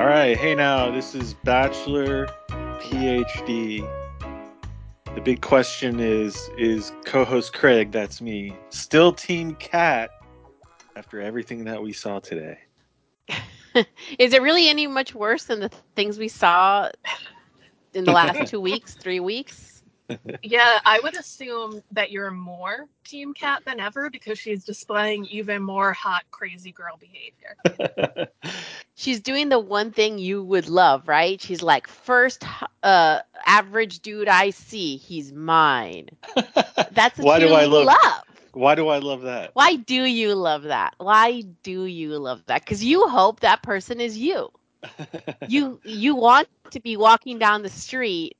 All right, hey now, this is Bachelor PhD. The big question is is co-host Craig, that's me, still team Kat after everything that we saw today? is it really any much worse than the things we saw in the last 2 weeks, 3 weeks? Yeah, I would assume that you're more Team Kat than ever because she's displaying even more hot, crazy girl behavior. she's doing the one thing you would love, right? She's like, first uh, average dude I see, he's mine. That's what Why do I love, love. Why do I love that? Why do you love that? Why do you love that? Because you hope that person is you. you you want to be walking down the street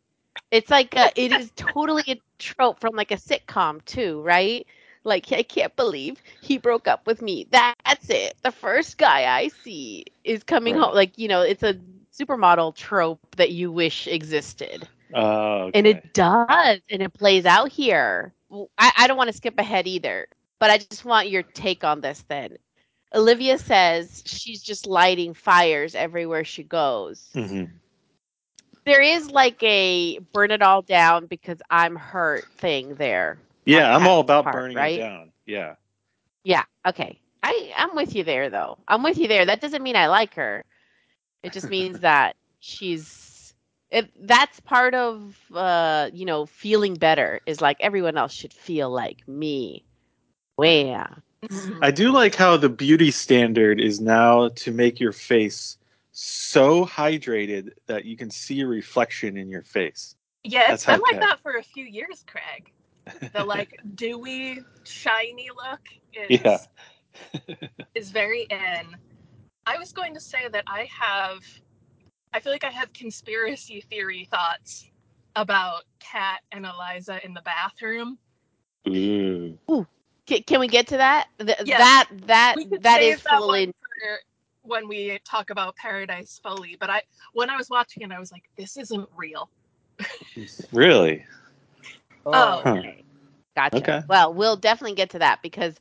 it's like a, it is totally a trope from like a sitcom too, right? Like I can't believe he broke up with me. That's it. The first guy I see is coming right. home. Like you know, it's a supermodel trope that you wish existed. Oh, okay. and it does, and it plays out here. I, I don't want to skip ahead either, but I just want your take on this. Then, Olivia says she's just lighting fires everywhere she goes. Mm-hmm there is like a burn it all down because I'm hurt thing there. Yeah, I'm all about part, burning right? it down. Yeah. Yeah. Okay. I I'm with you there though. I'm with you there. That doesn't mean I like her. It just means that she's it, that's part of uh you know feeling better is like everyone else should feel like me. Yeah. I do like how the beauty standard is now to make your face so hydrated that you can see a reflection in your face. Yeah, it's been like that for a few years, Craig. The like dewy, shiny look is yeah. is very in. I was going to say that I have I feel like I have conspiracy theory thoughts about Kat and Eliza in the bathroom. Ooh. Ooh. Can, can we get to that? Th- yeah. That that that is fully when we talk about Paradise Foley, but I when I was watching it, I was like, this isn't real. really? Oh. oh. Huh. Gotcha. Okay. Well, we'll definitely get to that because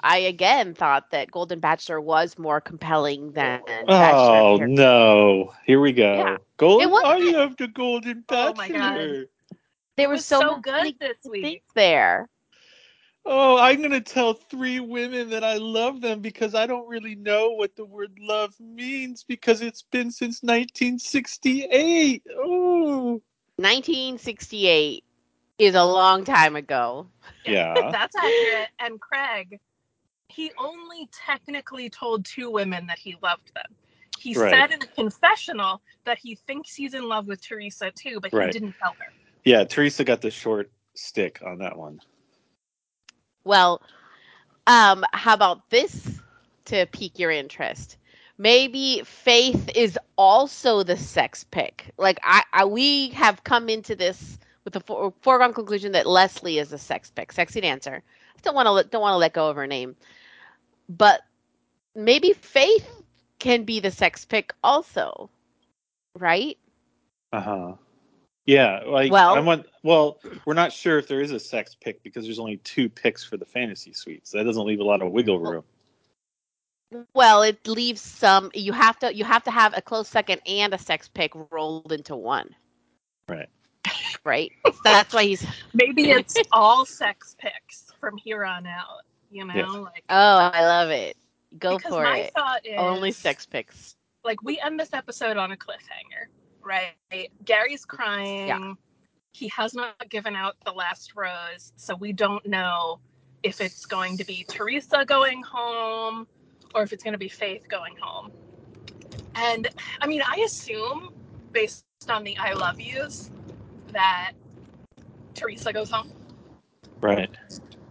I again thought that Golden Bachelor was more compelling than. Oh no! Here we go. Yeah. Golden. I love the Golden Bachelor. Oh my god! There was so, so good this week. There. Oh, I'm going to tell three women that I love them because I don't really know what the word love means because it's been since 1968. Oh. 1968 is a long time ago. Yeah. That's accurate. And Craig, he only technically told two women that he loved them. He right. said in the confessional that he thinks he's in love with Teresa too, but he right. didn't tell her. Yeah, Teresa got the short stick on that one. Well, um, how about this to pique your interest? Maybe Faith is also the sex pick. Like I, I we have come into this with the for, foregone conclusion that Leslie is a sex pick, sexy dancer. I don't want to don't want to let go of her name, but maybe Faith can be the sex pick also, right? Uh huh. Yeah, like well, I want. Well, we're not sure if there is a sex pick because there's only two picks for the fantasy suite, so that doesn't leave a lot of wiggle room. Well, it leaves some. You have to you have to have a close second and a sex pick rolled into one. Right. Right. so that's why he's. Maybe it's all sex picks from here on out. You know, yeah. like. Oh, I love it. Go for my it. Thought is, Only sex picks. Like we end this episode on a cliffhanger right? Gary's crying. Yeah. He has not given out the last rose, so we don't know if it's going to be Teresa going home or if it's going to be Faith going home. And I mean, I assume based on the I love yous that Teresa goes home. Right.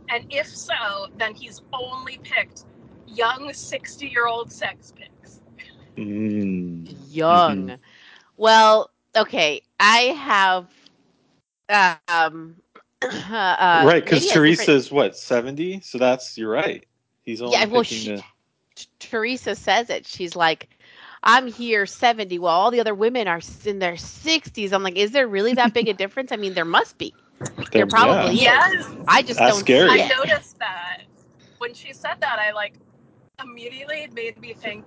And if so, then he's only picked young 60 year old sex picks. Mm. Young. Mm-hmm. Well, okay, I have um uh, right because Teresa's different... what seventy, so that's you're right. He's only yeah. Well, she, the... Teresa says it. She's like, I'm here 70 while all the other women are in their 60s. I'm like, is there really that big a difference? I mean, there must be. There probably yeah. is. Yes. I just That's don't scary. I noticed that. When she said that, I like immediately made me think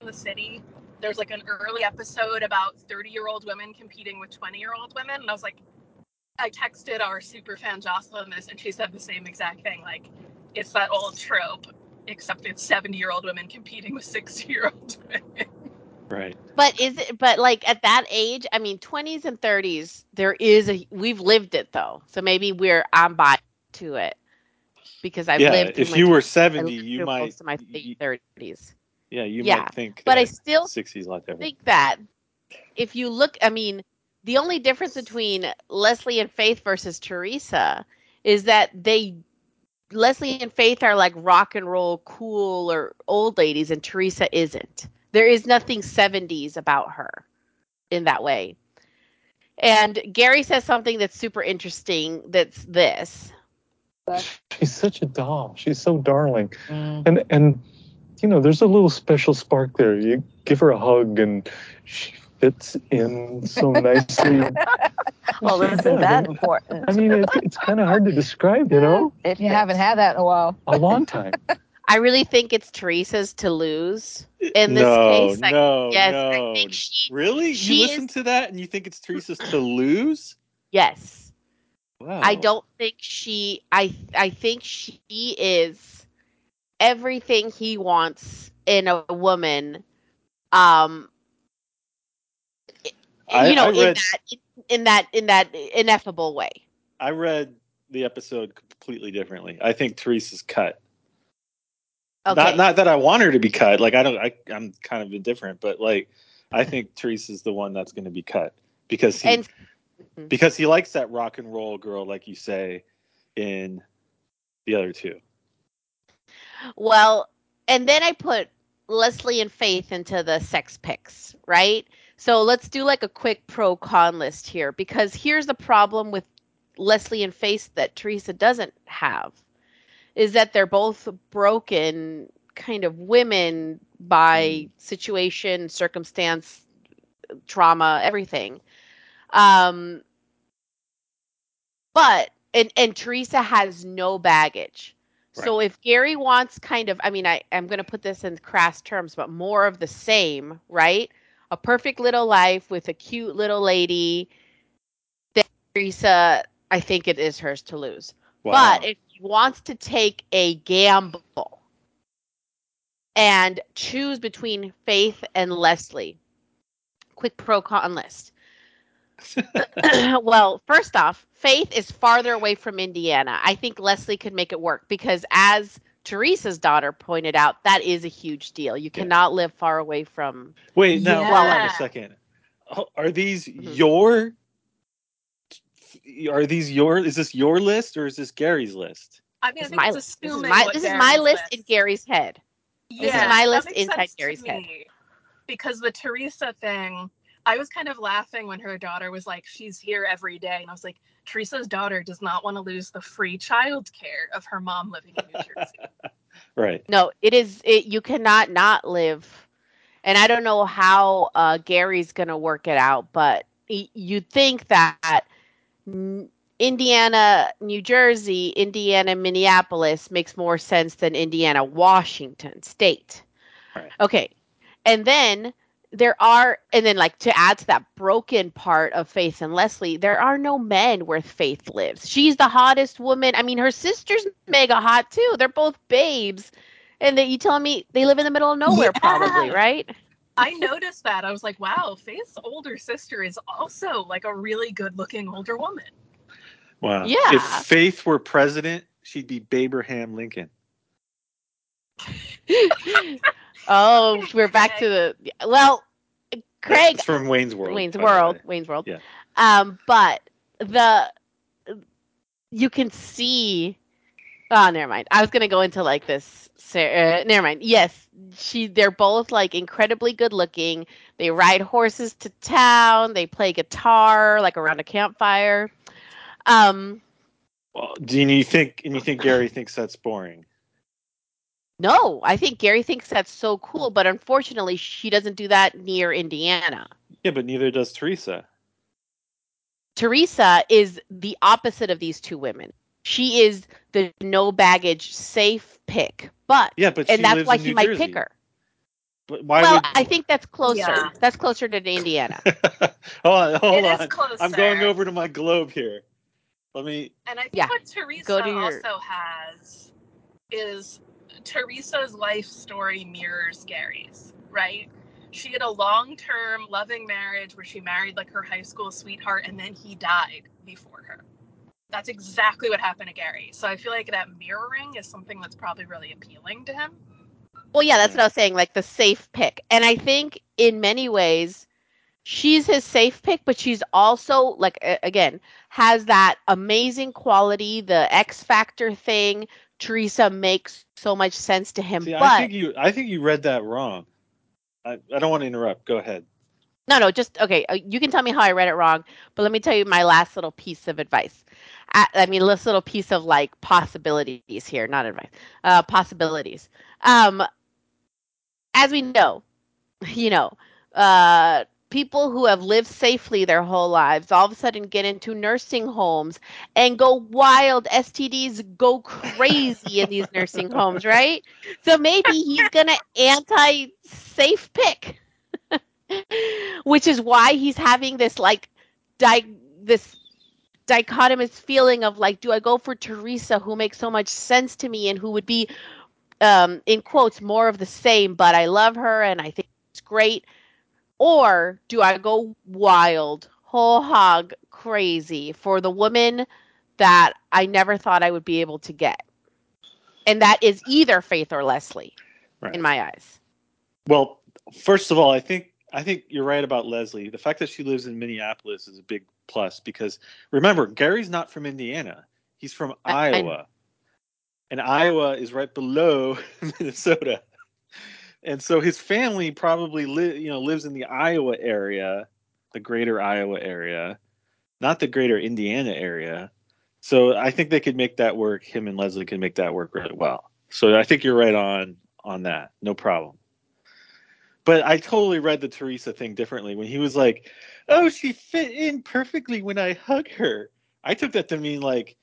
in the City, there's like an early episode about 30 year old women competing with 20 year old women. And I was like, I texted our super fan Jocelyn this, and she said the same exact thing. Like, it's that old trope, except it's 70 year old women competing with 60 year old women. Right. But is it? But like at that age, I mean, twenties and thirties, there is a. We've lived it though, so maybe we're I'm by to it because I've yeah. lived. through If you were 20s, I seventy, lived you might. most of my y- thirties. Yeah, you Yeah, might think. But I still 60s a lot different. think that if you look, I mean, the only difference between Leslie and Faith versus Teresa is that they, Leslie and Faith are like rock and roll, cool or old ladies, and Teresa isn't. There is nothing 70s about her in that way. And Gary says something that's super interesting that's this. She's such a doll. She's so darling. Mm. And and you know, there's a little special spark there. You give her a hug and she fits in so nicely. Well, She isn't does. that I important? mean, it, it's kind of hard to describe, you know? If you haven't had that in a while. A long time. I really think it's Teresa's to lose in this no, case. I- no, yes, no. I think she. Really? she you is- listen to that and you think it's Teresa's to lose? Yes. Wow. I don't think she I I think she is everything he wants in a woman um I- you know I in that in that in that ineffable way. I read the episode completely differently. I think Teresa's cut. Okay. Not not that I want her to be cut. Like I don't. I, I'm kind of indifferent, but like I think Teresa's the one that's going to be cut because he and because he likes that rock and roll girl, like you say, in the other two. Well, and then I put Leslie and Faith into the sex picks, right? So let's do like a quick pro con list here because here's the problem with Leslie and Faith that Teresa doesn't have is that they're both broken kind of women by situation, circumstance, trauma, everything. Um but and and Teresa has no baggage. So if Gary wants kind of I mean I I'm going to put this in crass terms but more of the same, right? A perfect little life with a cute little lady. Then Teresa I think it is hers to lose. Wow. But if he wants to take a gamble and choose between Faith and Leslie, quick pro con list. well, first off, Faith is farther away from Indiana. I think Leslie could make it work because, as Teresa's daughter pointed out, that is a huge deal. You Yeah. cannot live far away from. Wait, now hold on a second. Oh, Are these Mhm. your? Are these your? Is this your list or is this Gary's list? I mean, This I is think my, it's this is my, this is my list list. in Gary's head. This is Yeah, my list inside Gary's head. Because the Teresa thing, I was kind of laughing when her daughter was like, she's here every day. And I was like, Teresa's daughter does not want to lose the free childcare of her mom living in New Jersey. Right. No, it is. It you cannot not live, and I don't know how uh, Gary's going to work it out, but y- you'd think that mm, Indiana, New Jersey, Indiana, Minneapolis makes more sense than Indiana, Washington State. Right. Okay, and then there are, and then like to add to that broken part of Faith and Leslie, there are no men where Faith lives. She's the hottest woman. I mean, her sister's mega hot too. They're both babes, and that you tell me they live in the middle of nowhere, Yeah. probably, right? I noticed that. I was like, wow, Faith's older sister is also like a really good looking older woman. Wow. Yeah. If Faith were president, she'd be Abraham Lincoln. oh, we're back to the well, Craig. It's from Wayne's World. Wayne's World. way. Wayne's World. Yeah. Um, but the you can see. Oh, never mind. I was gonna go into like this. Uh, never mind. Yes, she. They're both like incredibly good looking. They ride horses to town. They play guitar like around a campfire. Um, Well, do you think? And you think Gary thinks that's boring? No, I think Gary thinks that's so cool, but unfortunately, she doesn't do that near Indiana. Yeah, but neither does Teresa. Teresa is the opposite of these two women. She is the no baggage, safe pick. But Yeah, but and that's lives why in he New might Jersey. pick her. But why well, would? I think that's closer. Yeah. That's closer to Indiana. hold on, hold It is on. closer. I'm going over to my globe here. Let me. And I think Yeah. what Teresa Go your- also has is Teresa's life story mirrors Gary's, right? She had a long term loving marriage where she married like her high school sweetheart and then he died before her. That's exactly what happened to Gary. So I feel like that mirroring is something that's probably really appealing to him. Well, yeah, that's what I was saying, like the safe pick. And I think in many ways, she's his safe pick, but she's also like again has that amazing quality, the X Factor thing. Teresa makes so much sense to him, See, but I think you. I think you read that wrong. I, I don't want to interrupt. Go ahead. no, no, just okay. uh, You can tell me how I read it wrong, but let me tell you my last little piece of advice. I, I mean, this little piece of like possibilities here, not advice. Uh, possibilities. Um, as we know, you know, uh, people who have lived safely their whole lives all of a sudden get into nursing homes and go wild. STDs go crazy in these nursing homes, right? So maybe he's gonna anti-safe pick, which is why he's having this like di- this dichotomous feeling of like, do I go for Teresa, who makes so much sense to me and who would be um, in quotes, more of the same, but I love her and I think it's great? Or do I go wild, whole hog, crazy for the woman that I never thought I would be able to get? And that is either Faith or Leslie Right. in my eyes. Well, first of all, I think I think you're right about Leslie. The fact that she lives in Minneapolis is a big plus because remember, Gary's not from Indiana. He's from I- I- Iowa. and Iowa is right below Minnesota. And so his family probably li- you know lives in the Iowa area, the greater Iowa area, not the greater Indiana area. So I think they could make that work. Him and Leslie can make that work really well. So I think you're right on on that. No problem. But I totally read the Teresa thing differently when he was like, "Oh, she fit in perfectly when I hug her." I took that to mean like,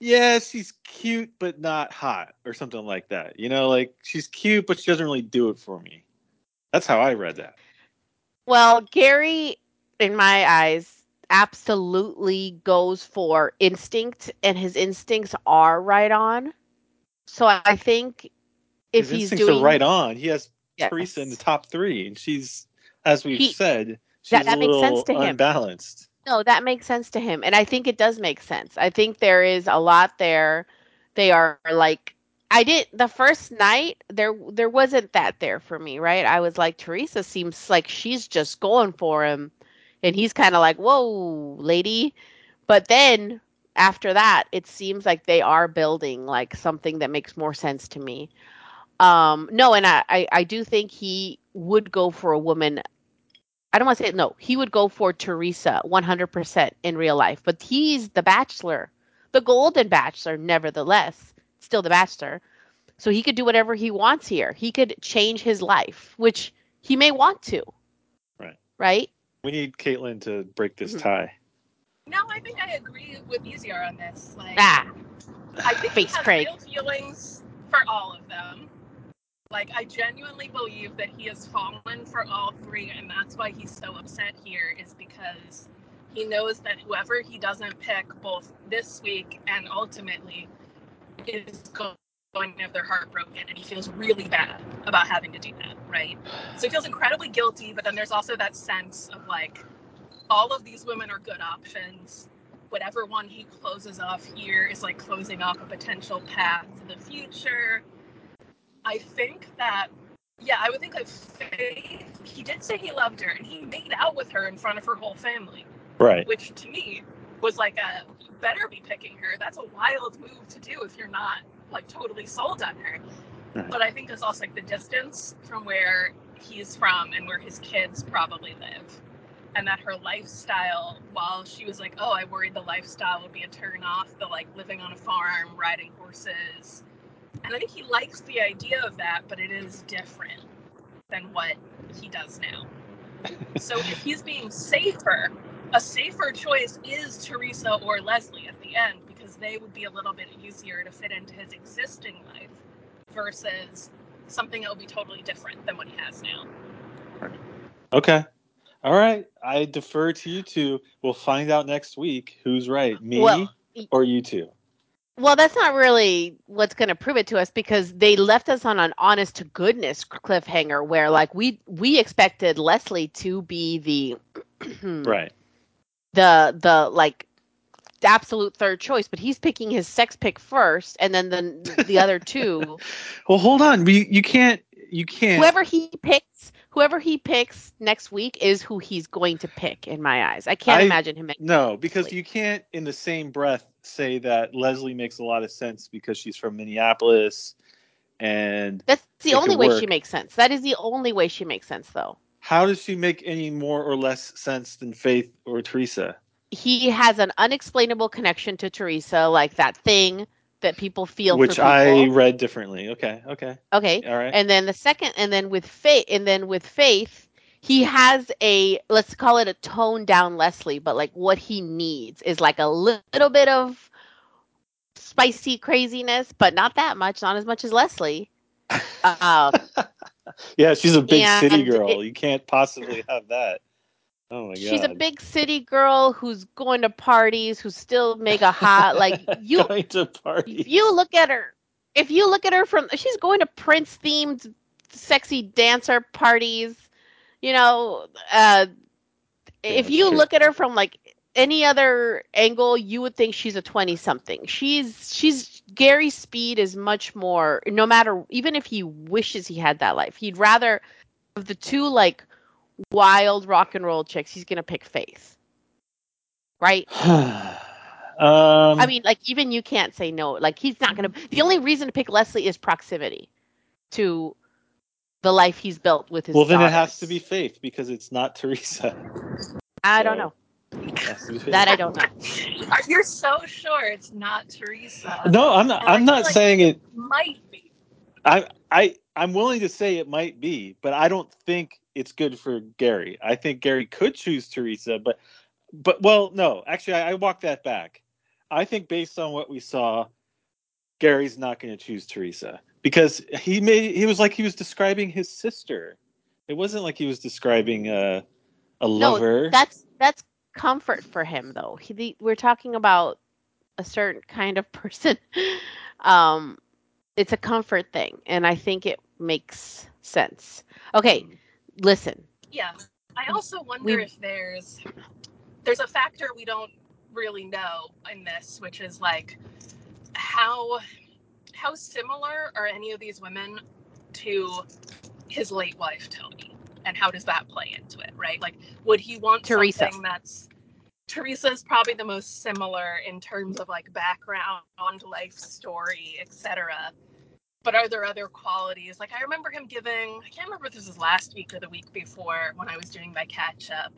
yeah, she's cute but not hot or something like that. You know, like she's cute but she doesn't really do it for me. That's how I read that. Well, Gary, in my eyes, absolutely goes for instinct, and his instincts are right on. So I think if His he's instincts doing are right on. He has Yes. Teresa in the top three, and she's, as we've He- said, she's that- that a makes little sense to him. unbalanced. No, that makes sense to him. And I think it does make sense. I think there is a lot there. They are like I did the first night there there wasn't that there for me, right? I was like Teresa seems like she's just going for him and he's kind of like, "Whoa, lady." But then after that, it seems like they are building like something that makes more sense to me. Um no, and I I, I do think he would go for a woman I don't want to say no. He would go for Teresa 100% in real life, but he's the bachelor, the golden bachelor, nevertheless, still the bachelor. So he could do whatever he wants here. He could change his life, which he may want to. Right. Right? We need Caitlin to break this Mhm. tie. No, I think I agree with Easier on this. Like, Ah, I think Face he has Craig. real feelings for all of them. Like, I genuinely believe that he has fallen for all three, and that's why he's so upset here, is because he knows that whoever he doesn't pick, both this week and ultimately, is going to have their heart broken, and he feels really bad about having to do that, right? So he feels incredibly guilty, but then there's also that sense of like, all of these women are good options whatever one he closes off here is like closing off a potential path to the future. I think that, yeah, I would think of Faith. He did say he loved her, and he made out with her in front of her whole family, Right. which to me was like a you better be picking her. That's a wild move to do if you're not like totally sold on her. Right. But I think it's also like the distance from where he's from and where his kids probably live and that her lifestyle while she was like oh i worried the lifestyle would be a turn off the like living on a farm riding horses and i think he likes the idea of that but it is different than what he does now so if he's being safer a safer choice is teresa or leslie at the end because they would be a little bit easier to fit into his existing life versus something that will be totally different than what he has now. Okay. All right. I defer to you two. We'll find out next week who's right, me Well, or you two. Well, that's not really what's going to prove it to us because they left us on an honest to goodness cliffhanger where like we we expected Leslie to be the Right. the the like the absolute third choice, but he's picking his sex pick first and then the the other two Well, hold on. We, you can't. You can't. whoever he picks whoever he picks next week is who he's going to pick in my eyes. I can't I- imagine him No, because you can't, in the same breath, say that Leslie makes a lot of sense because she's from Minneapolis. And That's the only way work. she makes sense. That is the only way she makes sense though. how does she make any more or less sense than Faith or Teresa? he has an unexplainable connection to Teresa, like that thing that people feel Which for I read differently. Okay. Okay. okay, All right. and then the second, and then with faith, and then with faith, he has a let's call it a toned down Leslie, but like what he needs is like a little bit of spicy craziness, but not that much, not as much as Leslie. Uh, yeah, she's a big city girl. it- you can't possibly have that. Oh my god. she's a big city girl who's going to parties, who's still mega hot. Like you, going to parties. you look at her if you look at her from she's going to prince themed sexy dancer parties you know uh if you look at her from like any other angle you would think she's a 20 something she's she's gary speed is much more no matter even if he wishes he had that life he'd rather of the two like wild rock and roll chicks he's gonna pick faith right um, I mean, like even you can't say no. Like he's not gonna. The only reason to pick Leslie is proximity to the life he's built with his. well, then it has to be Faith because it's not Teresa. I don't know. It has to be Faith. That I don't know. You're so sure it's not Teresa? No, I'm not. And I I'm not feel like saying it. Might be. I I I'm willing to say it might be, but I don't think it's good for Gary. I think Gary could choose Teresa, but but well, no, actually, I, I walk that back. I think based on what we saw, Gary's not going to choose Teresa because he made he was like he was describing his sister. It wasn't like he was describing a a lover. No, that's that's comfort for him though. He, the, we're talking about a certain kind of person. um, it's a comfort thing, and I think it makes sense. Okay, listen. Yeah. I also wonder We- if there's there's a factor we don't really know in this, which is like how how similar are any of these women to his late wife Toni, and how does that play into it, right? Like, would he want Teresa. something that's Teresa's probably the most similar in terms of like background, life story, etc. But are there other qualities? Like I remember him giving, I can't remember if this was last week or the week before when I was doing my catch up,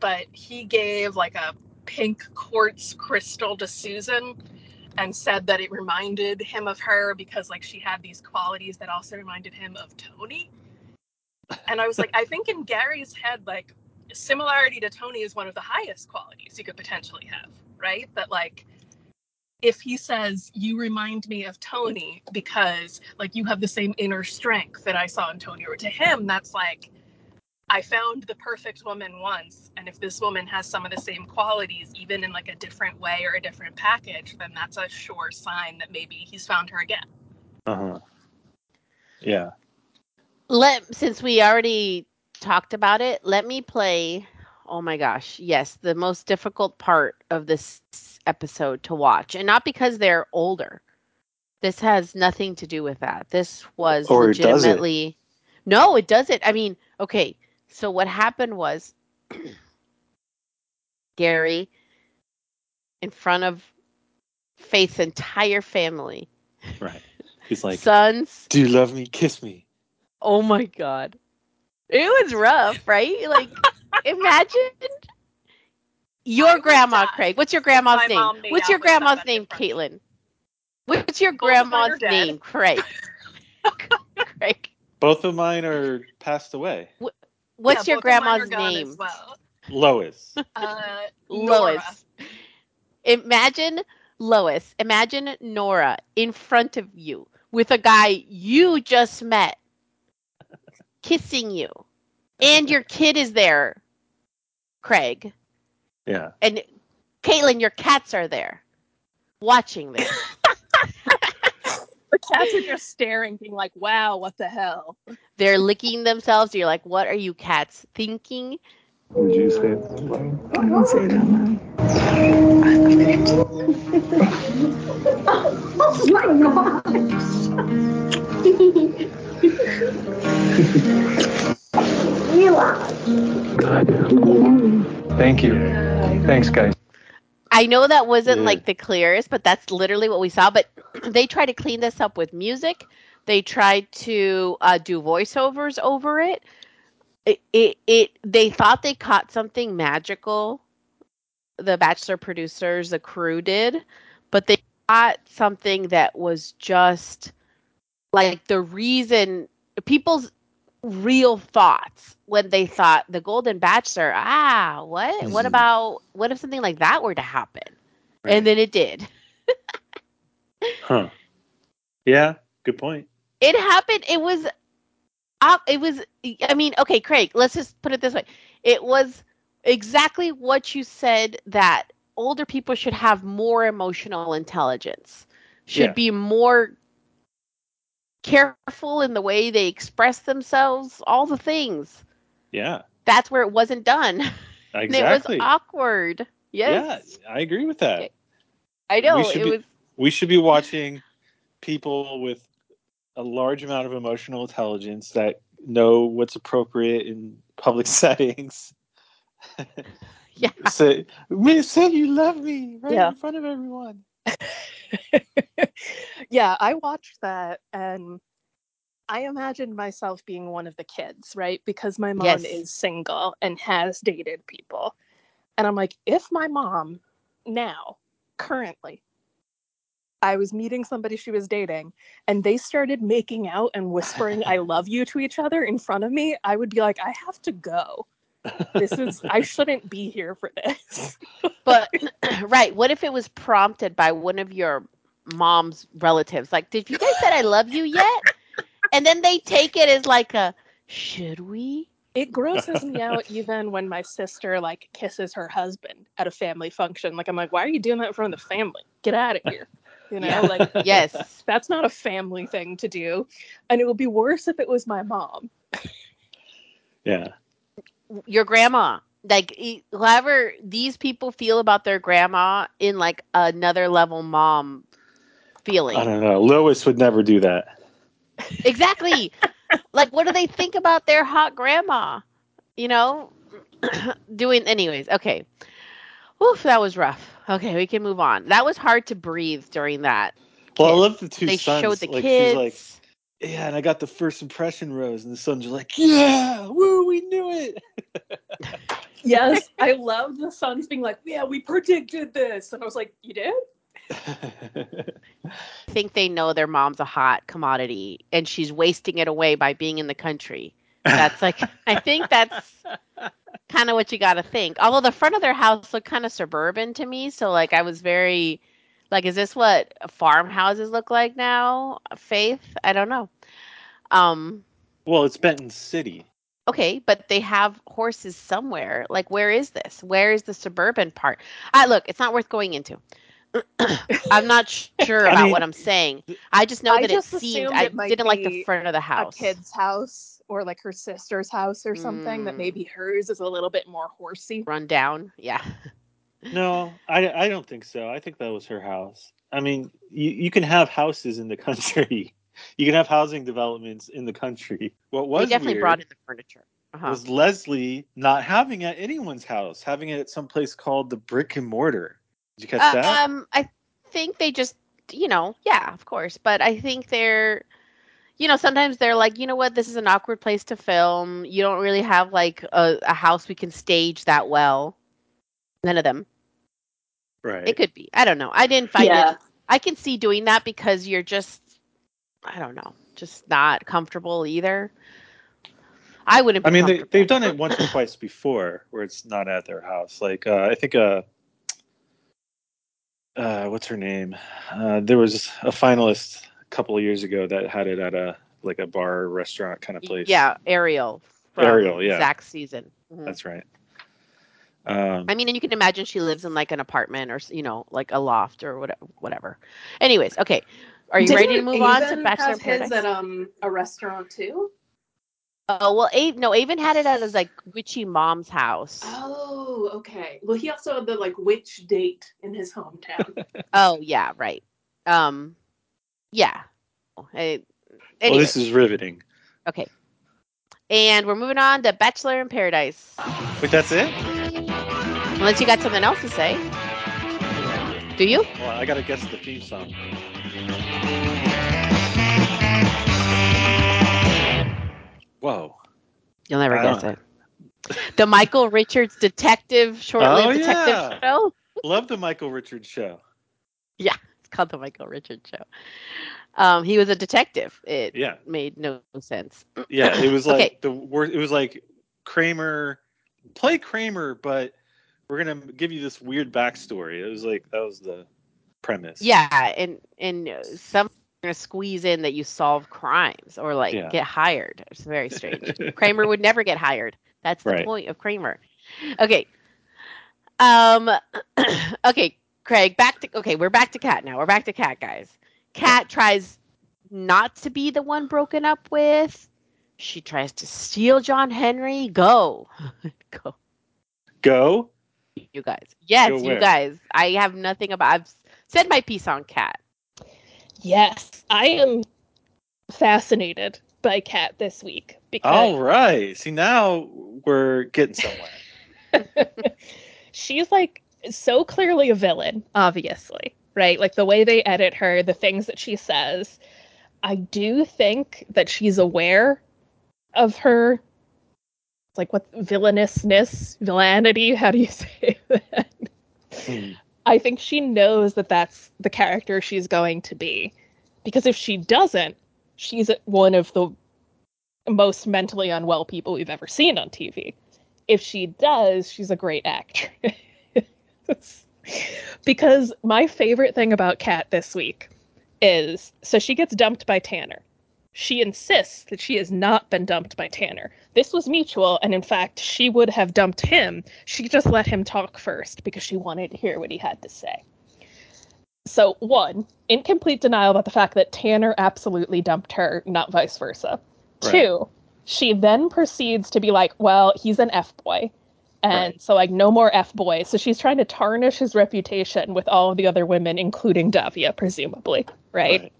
but he gave like a pink quartz crystal to Susan and said that it reminded him of her because like she had these qualities that also reminded him of Toni. And I was like, I think in Gary's head, like similarity to Toni is one of the highest qualities you could potentially have, right? That like if he says you remind me of Toni because like you have the same inner strength that I saw in Toni, or to him that's like I found the perfect woman once, and if this woman has some of the same qualities, even in like a different way or a different package, then that's a sure sign that maybe he's found her again. Uh-huh. Yeah. Let since we already talked about it, let me play. Oh my gosh, yes, the most difficult part of this episode to watch, and not because they're older. This has nothing to do with that. This was Or does it? legitimately. No, it doesn't. I mean, okay. So what happened was Gary, in front of Faith's entire family, Right. He's like, sons, "Do you love me? Kiss me." Oh my god. It was rough, right? Like imagine your would grandma, Craig. What's your if my grandma's name? mom What's your grandma's name, front of me. Caitlin? What's your Both of mine are grandma's dead. name, Craig? Craig. Both of mine are passed away. What's Yeah, your both of mine are grandma's gone name? well. Lois. Uh, Lois. Imagine Lois. Imagine Nora in front of you with a guy you just met kissing you and your kid is there, Craig, Yeah. and Caitlin, your cats are there watching this. The cats are just staring, being like, "Wow, what the hell?" They're licking themselves. You're like, what are you cats thinking? Would you say it out loud? I don't say that, out loud. Oh my gosh. Good. Thank you. Thanks, guys. I know that wasn't Yeah. like the clearest, but that's literally what we saw. But they tried to clean this up with music. They tried to uh, do voiceovers over it. It, it. it they thought they caught something magical. The Bachelor producers, the crew did, but they caught something that was just like the reason people's real thoughts when they thought the Golden Bachelor. Ah, what? What Mhm. about what if something like that were to happen? Right. And then it did. Huh. Yeah. Good point. It happened. It was up. It was. I mean, okay, Craig. Let's just put it this way. It was exactly what you said that older people should have more emotional intelligence. Should Yeah. be more careful in the way they express themselves. All the things. Yeah. That's where it wasn't done. And Exactly. it was awkward. Yes. Yeah, I agree with that. I know. We should It be- was. We should be watching people with a large amount of emotional intelligence that know what's appropriate in public settings. Yeah. Say, say you love me right Yeah. in front of everyone. yeah, I watched that and I imagined myself being one of the kids, right? Because my mom Yes. is single and has dated people. And I'm like, if my mom now, currently, I was meeting somebody she was dating and they started making out and whispering I love you to each other in front of me, I would be like, I have to go. This is I shouldn't be here for this. But right, what if it was prompted by one of your mom's relatives? Like, did you guys said I love you yet? And then they take it as like a should we? It grosses me out even when my sister like kisses her husband at a family function. Like I'm like, why are you doing that in front of the family? Get out of here. You know, Yeah. like Yes. that's not a family thing to do. And it would be worse if it was my mom. Yeah. Your grandma. Like however these people feel about their grandma in like another level mom feeling. I don't know. Lois would never do that. Exactly. like, what do they think about their hot grandma? You know, doing anyways. Okay. Oof, that was rough. Okay, we can move on. That was hard to breathe during that. Well, I love the two they sons. showed the like kids. She's like, yeah, and I got the first impression rose, and the sons are like, yeah, woo, we knew it. Yes, I love the sons being like, Yeah, we predicted this. And I was like, You did? I think they know their mom's a hot commodity, and she's wasting it away by being in the country. That's like, I think that's kind of what you got to think. Although the front of their house looked kind of suburban to me, so like I was very, like, is this what farmhouses look like now? Faith, I don't know. Um, well, it's Benton City. okay, but they have horses somewhere. Like, where is this? Where is the suburban part? I look, it's not worth going into. I'm not sh- sure I about mean, what I'm saying. I just know I that just it seemed assumed I didn't like the front of the house. A kid's house or like her sister's house or something that Mm. maybe hers is a little bit more horsey. run down. Yeah. No, I, I don't think so. I think that was her house. I mean, you, you can have houses in the country. You can have housing developments in the country. What They was definitely weird brought in the furniture. Uh-huh. was Leslie not having it at anyone's house, having it at some place called the Brick and Mortar. Did you catch that? Um, I think they just, you know, yeah, of course, but I think they're, you know, sometimes they're like, you know what, this is an awkward place to film. You don't really have like a, a house we can stage that well. None of them. right. It could be. I don't know. I didn't find Yeah. it. I can see doing that because you're just, I don't know, just not comfortable either. I wouldn't. Be I mean, they, they've done it once or twice before where it's not at their house. Like, uh, I think, uh, uh, what's her name? Uh, there was a finalist a couple of years ago that had it at a like a bar restaurant kind of place. Yeah, Ariel. From Ariel, yeah. Zach's season. Mhm. that's right. Um, I mean, and you can imagine she lives in like an apartment or you know, like a loft or whatever. Whatever. Anyways, okay. Are you ready to Didn't move on to Bachelor in have his at um a restaurant too? Oh well, Ave, no, Aven had it at his like witchy mom's house. Oh, okay. Well, he also had the like witch date in his hometown. Oh yeah, right. Um, yeah. Hey, well, this is riveting. okay. And we're moving on to Bachelor in Paradise. Wait, that's it? Unless you got something else to say. Do you? Well, I gotta guess the theme song. Whoa. You'll never guess it. The Michael Richards detective short-lived Oh, detective yeah. show. Love the Michael Richards show. Yeah, it's called the Michael Richards show. Um, he was a detective. It Yeah. made no sense. Yeah, it was like Okay. the worst. It was like Kramer, play Kramer, but we're gonna give you this weird backstory. It was like that was the premise. Yeah, and and some gonna squeeze in that you solve crimes or like Yeah. get hired. It's very strange. Kramer would never get hired. That's the Right. point of Kramer. Okay. Um. okay, Craig. Back to okay. We're back to Kat now. We're back to Kat, guys. Kat tries not to be the one broken up with. She tries to steal John Henry. Go, go, Go. You guys. Yes, you guys. I have nothing about. I've said my piece on Kat. Yes, I am fascinated by Kat this week because All right. See now we're getting somewhere. she's like so clearly a villain, obviously, right? Like the way they edit her, the things that she says. I do think that she's aware of her like what villainousness, villainity, how do you say that? Hmm. I think she knows that that's the character she's going to be. Because if she doesn't, she's one of the most mentally unwell people we've ever seen on TV. If she does, she's a great actress. because my favorite thing about Kat this week is so she gets dumped by Tanner. She insists that she has not been dumped by Tanner. This was mutual, and in fact, she would have dumped him. She just let him talk first because she wanted to hear what he had to say. So, one, in complete denial about the fact that Tanner absolutely dumped her, not vice versa. Right. Two, she then proceeds to be like, well, he's an F boy. And Right. so, like, no more F boys. So she's trying to tarnish his reputation with all of the other women, including Davia, presumably, right?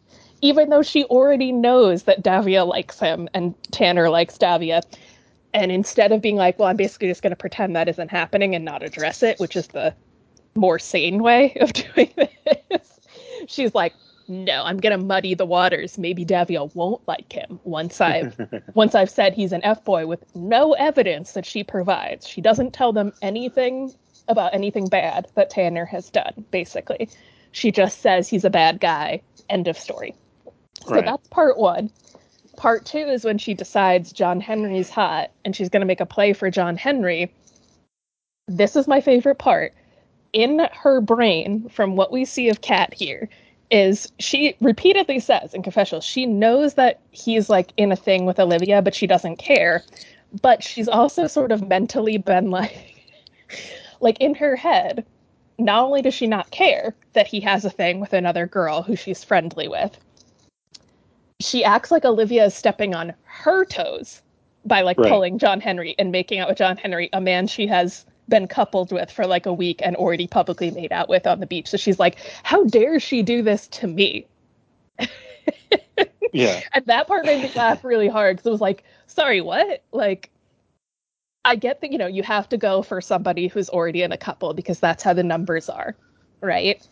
Even though she already knows that Davia likes him and Tanner likes Davia. And instead of being like, well, I'm basically just going to pretend that isn't happening and not address it, which is the more sane way of doing this, she's like, no, I'm going to muddy the waters. Maybe Davia won't like him once I've once I've said he's an F boy with no evidence that she provides. She doesn't tell them anything about anything bad that Tanner has done, basically. She just says he's a bad guy. End of story. So Right. that's part one. Part two is when she decides John Henry's hot and she's going to make a play for John Henry. This is my favorite part. In her brain, from what we see of Kat here, is she repeatedly says in confessional she knows that he's like in a thing with Olivia, but she doesn't care. But she's also sort of mentally been like, like in her head, not only does she not care that he has a thing with another girl who she's friendly with, she acts like Olivia is stepping on her toes by like Right. pulling John Henry and making out with John Henry, a man she has been coupled with for like a week and already publicly made out with on the beach. So she's like, how dare she do this to me? Yeah. And that part made me laugh really hard because it was like, sorry, what? Like, I get that, you know, you have to go for somebody who's already in a couple because that's how the numbers are, right?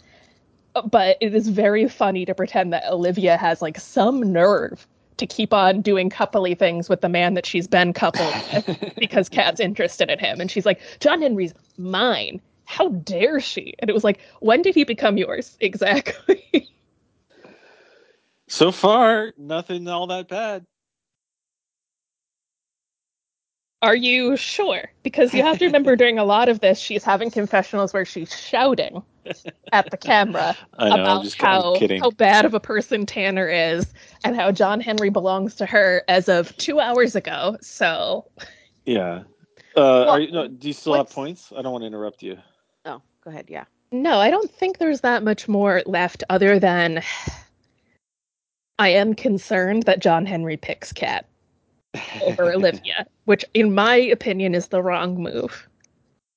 But it is very funny to pretend that Olivia has like some nerve to keep on doing coupley things with the man that she's been coupled with because Kat's interested in him. And she's like, John Henry's mine. How dare she? And it was like, when did he become yours? Exactly. So far, nothing all that bad. Are you sure? Because you have to remember during a lot of this, she's having confessionals where she's shouting at the camera know. About just how, how bad of a person Tanner is and how John Henry belongs to her as of two hours ago. So Yeah. Uh, Well, are you, no, do you still have points? I don't want to interrupt you. Oh, go ahead. Yeah. No, I don't think there's that much more left other than I am concerned that John Henry picks Kat over Olivia, which in my opinion is the wrong move.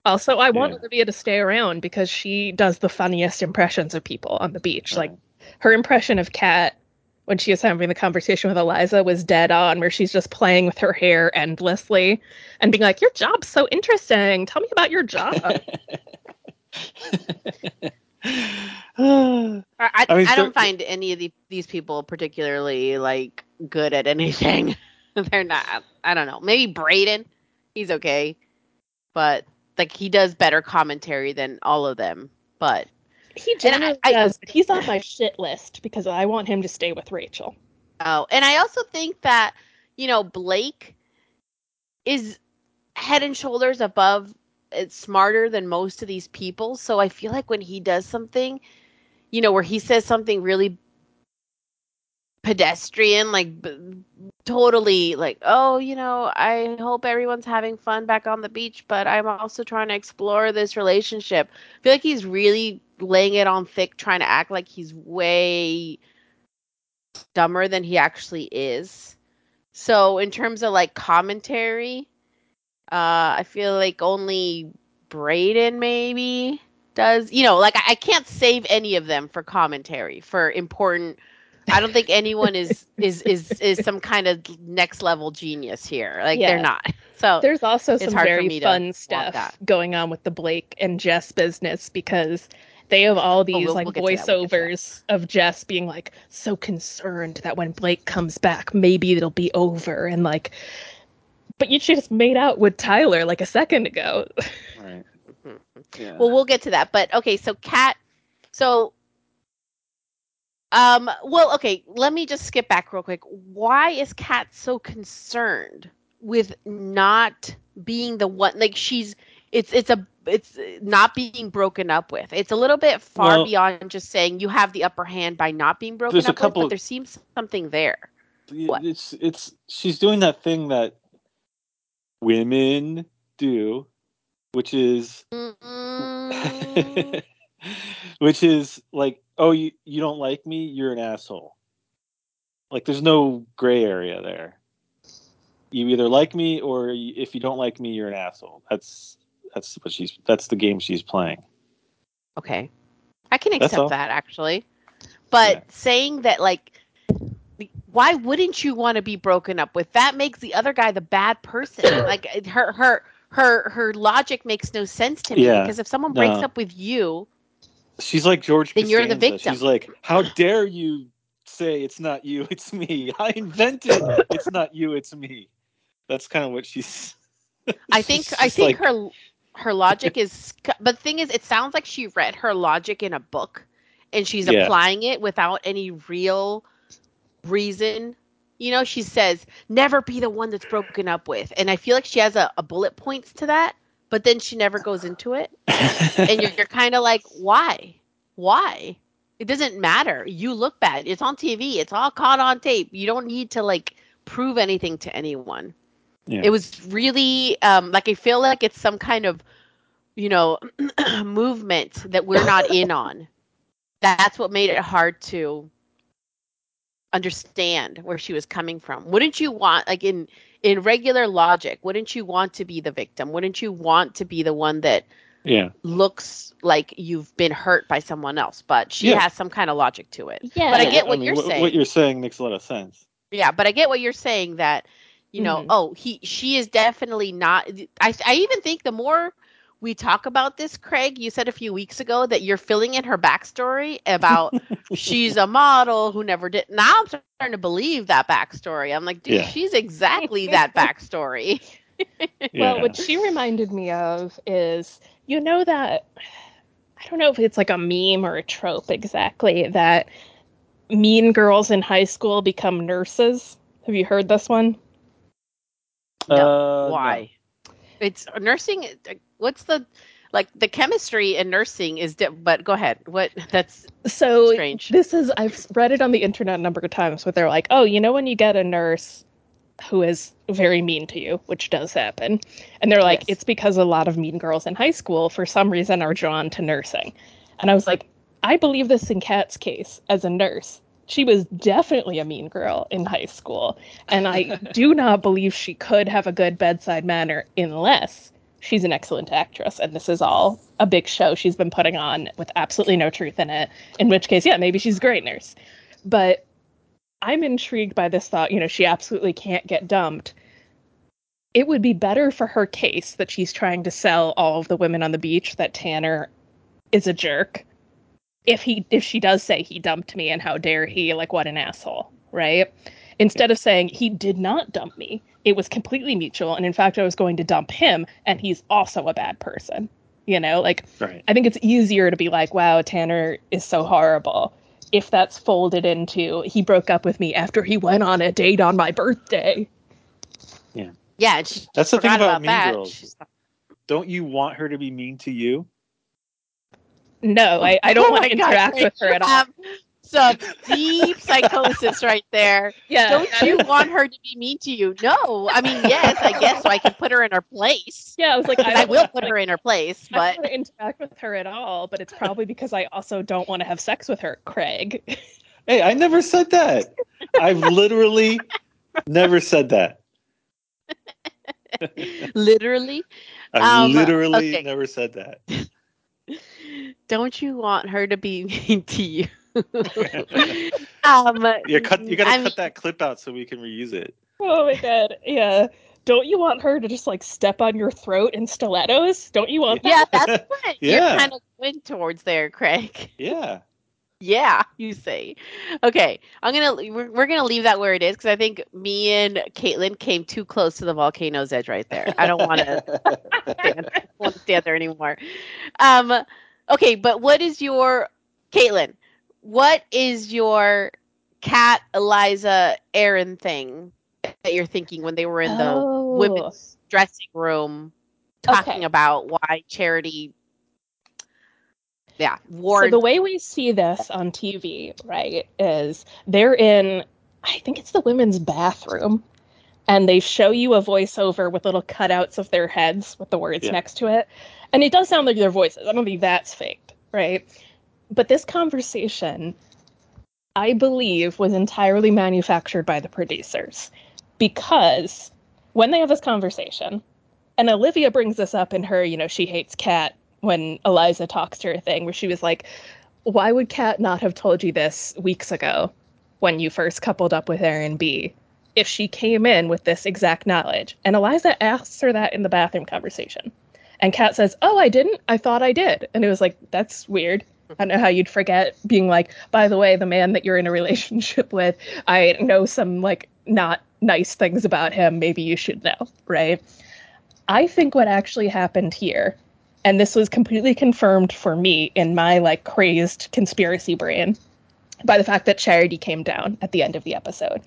Also, I want Yeah. Olivia to stay around because she does the funniest impressions of people on the beach. Like her impression of Kat when she was having the conversation with Eliza was dead on, where she's just playing with her hair endlessly and being like, Your job's so interesting. Tell me about your job. I, I, I mean, I don't cer- find any of the, these people particularly like good at anything. They're not. I don't know. Maybe Brayden, he's okay, but like he does better commentary than all of them. But He generally I- I- does, but he's on my shit list because I want him to stay with Rachel. oh, and I also think that you know Blake is head and shoulders above. It's smarter than most of these people. So I feel like when he does something, you know, where he says something really pedestrian, like b- totally like, oh, you know, I hope everyone's having fun back on the beach, but I'm also trying to explore this relationship. I feel like he's really laying it on thick, trying to act like he's way dumber than he actually is. So in terms of like commentary, uh, I feel like only Brayden maybe does. You know, like I, I can't save any of them for commentary for important. I don't think anyone is is is is some kind of next level genius here. Like Yeah. they're not. So There's also some hard for very me to fun stuff going on with the Blake and Jess business because they have all oh, these we'll- like we'll get to that, we'll get to that. voiceovers of Jess being like so concerned that when Blake comes back, maybe it'll be over and like but you just made out with Tyler like a second ago. right. Yeah. Well, we'll get to that. But okay, so Kat, so um, well, okay, let me just skip back real quick. Why is Kat so concerned with not being the one? Like she's, it's it's a it's not being broken up with. It's a little bit far Well- beyond just saying you have the upper hand by not being broken There's a up couple- with, but there seems something there. What? it's it's she's doing that thing that women do, which is Mm, which is like, oh, you you don't like me, you're an asshole. Like, there's no gray area there. You either like me, or if you don't like me, you're an asshole. That's that's what she's that's the game she's playing. Okay. I can accept that actually. But Yeah. saying that like why wouldn't you want to be broken up with? That makes the other guy the bad person. like her her her her logic makes no sense to me Yeah. because if someone breaks No. up with you, She's like George. Then you're the victim. She's like, how dare you say it's not you, it's me. I invented it's not you, it's me. That's kind of what she's. I think she's I think like- her her logic is but the thing is it sounds like she read her logic in a book and she's Yeah. applying it without any real reason. You know, she says, never be the one that's broken up with. And I feel like she has a, a bullet points to that, but then she never goes into it. And you're, you're kind of like, why? Why? It doesn't matter. You look bad. It's on TV. It's all caught on tape. You don't need to like prove anything to anyone. Yeah. It was really um like I feel like it's some kind of you know movement that we're not in on. That's what made it hard to understand where she was coming from. Wouldn't you want like in in regular logic, wouldn't you want to be the victim? Wouldn't you want to be the one that yeah. looks like you've been hurt by someone else? But she Yeah. has some kind of logic to it. Yeah. But I get what mean, you're what, saying. What you're saying makes a lot of sense. Yeah, but I get what you're saying that you know, Mhm. oh, he she is definitely not I I even think the more we talk about this, Craig, you said a few weeks ago that you're filling in her backstory about she's a model who never did. Now I'm starting to believe that backstory. I'm like, dude, Yeah. she's exactly that backstory. Yeah. Well, what she reminded me of is, you know that I don't know if it's like a meme or a trope exactly that mean girls in high school become nurses. Have you heard this one? No. Uh, Why? It's nursing. What's the like the chemistry in nursing is di- but go ahead. What that's So Strange. this is I've read it on the internet a number of times where they're like, oh, you know when you get a nurse who is very mean to you, which does happen, and they're like, Yes. it's because a lot of mean girls in high school for some reason are drawn to nursing, and I was like, I believe this in Kat's case as a nurse. She was definitely a mean girl in high school, and I do not believe she could have a good bedside manner unless she's an excellent actress and this is all a big show she's been putting on with absolutely no truth in it in which case yeah maybe she's a great nurse. But i'm intrigued by this thought you know she absolutely can't get dumped. It would be better for her case that she's trying to sell all of the women on the beach that tanner is a jerk if he if she does say he dumped me and how dare he like what an asshole right instead of saying he did not dump me it was completely mutual and in fact i was going to dump him and he's also a bad person you know like Right. i think it's easier to be like wow tanner is so horrible if that's folded into he broke up with me after he went on a date on my birthday yeah. And she That's the thing forgot about Mean that. Girls. Don't you want her to be mean to you? no i, I don't Oh want to interact Kate, with her at all have Some deep psychosis right there. yeah Don't you want her to be mean to you? No. I mean, yes, I guess so. I can put her in her place. yeah i was like Because I will put like, her in her place, I don't but want to interact with her at all, but it's probably because I also don't want to have sex with her, Craig. Hey, I never said that. I've literally never said that. literally, I've Um, literally okay. never said that. don't you want her to be mean to you? um, Yeah, cut. You gotta I cut that clip out so we can reuse it. Oh my god, yeah. Don't you want her to just like step on your throat in stilettos? Don't you want that? Yeah, that? that's what Yeah. you're kind of going towards there, Craig. Yeah. Yeah, you say. Okay, I'm gonna we're, we're gonna leave that where it is because I think me and Caitlin came too close to the volcano's edge right there. I don't want to want to stand there anymore. Um, okay, but what is your Caitlin? What is your Kat Eliza Aaron thing that you're thinking when they were in the Oh. women's dressing room talking Okay. about why charity? Yeah, So the way we see this on TV, right, is they're in I think it's the women's bathroom and they show you a voiceover with little cutouts of their heads with the words Yeah. next to it. And it does sound like their voices. I don't think that's faked, right? But this conversation I believe was entirely manufactured by the producers because when they have this conversation and Olivia brings this up in her, you know, she hates Kat when Eliza talks to her thing where she was like, Why would Kat not have told you this weeks ago when you first coupled up with Aaron B? If she came in with this exact knowledge. And Eliza asks her that in the bathroom conversation. And Kat says, Oh, I didn't. I thought I did. And it was like, That's weird. I don't know how you'd forget being like, by the way, the man that you're in a relationship with, I know some like not nice things about him. Maybe you should know, right? I think what actually happened here, and this was completely confirmed for me in my like crazed conspiracy brain by the fact that Charity came down at the end of the episode.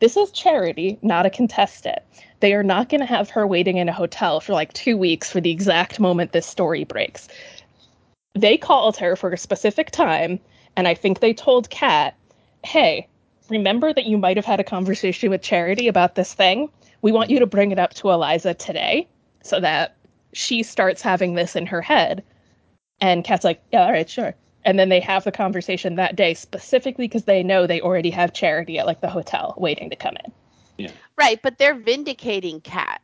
This is Charity, not a contestant. They are not going to have her waiting in a hotel for like two weeks for the exact moment this story breaks. They called her for a specific time, and I think they told Kat, hey, remember that you might have had a conversation with Charity about this thing? We want you to bring it up to Eliza today so that she starts having this in her head. And Kat's like, yeah, all right, sure. And then they have the conversation that day specifically because they know they already have Charity at like the hotel waiting to come in. Right, but they're vindicating Kat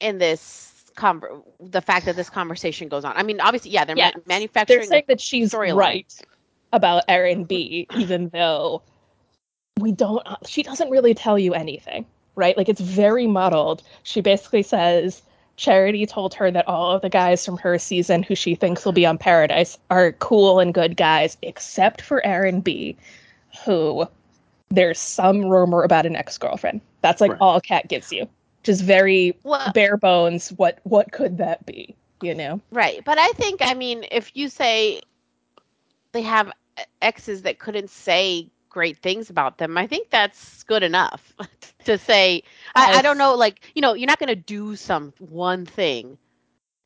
in this conver- the fact that this conversation goes on. I mean, obviously, yeah, they're ma- manufacturing. They're saying that she's storyline. right about Aaron B, even though we don't. She doesn't really tell you anything, right? Like it's very muddled. She basically says Charity told her that all of the guys from her season who she thinks will be on Paradise are cool and good guys, except for Aaron B, who there's some rumor about an ex-girlfriend. That's like Right. all Kat gives you. Just very well, bare bones. What what could that be? You know? right, but I think, I mean, if you say they have exes that couldn't say great things about them, I think that's good enough to say. I, I don't know, like you know, you're not going to do some one thing.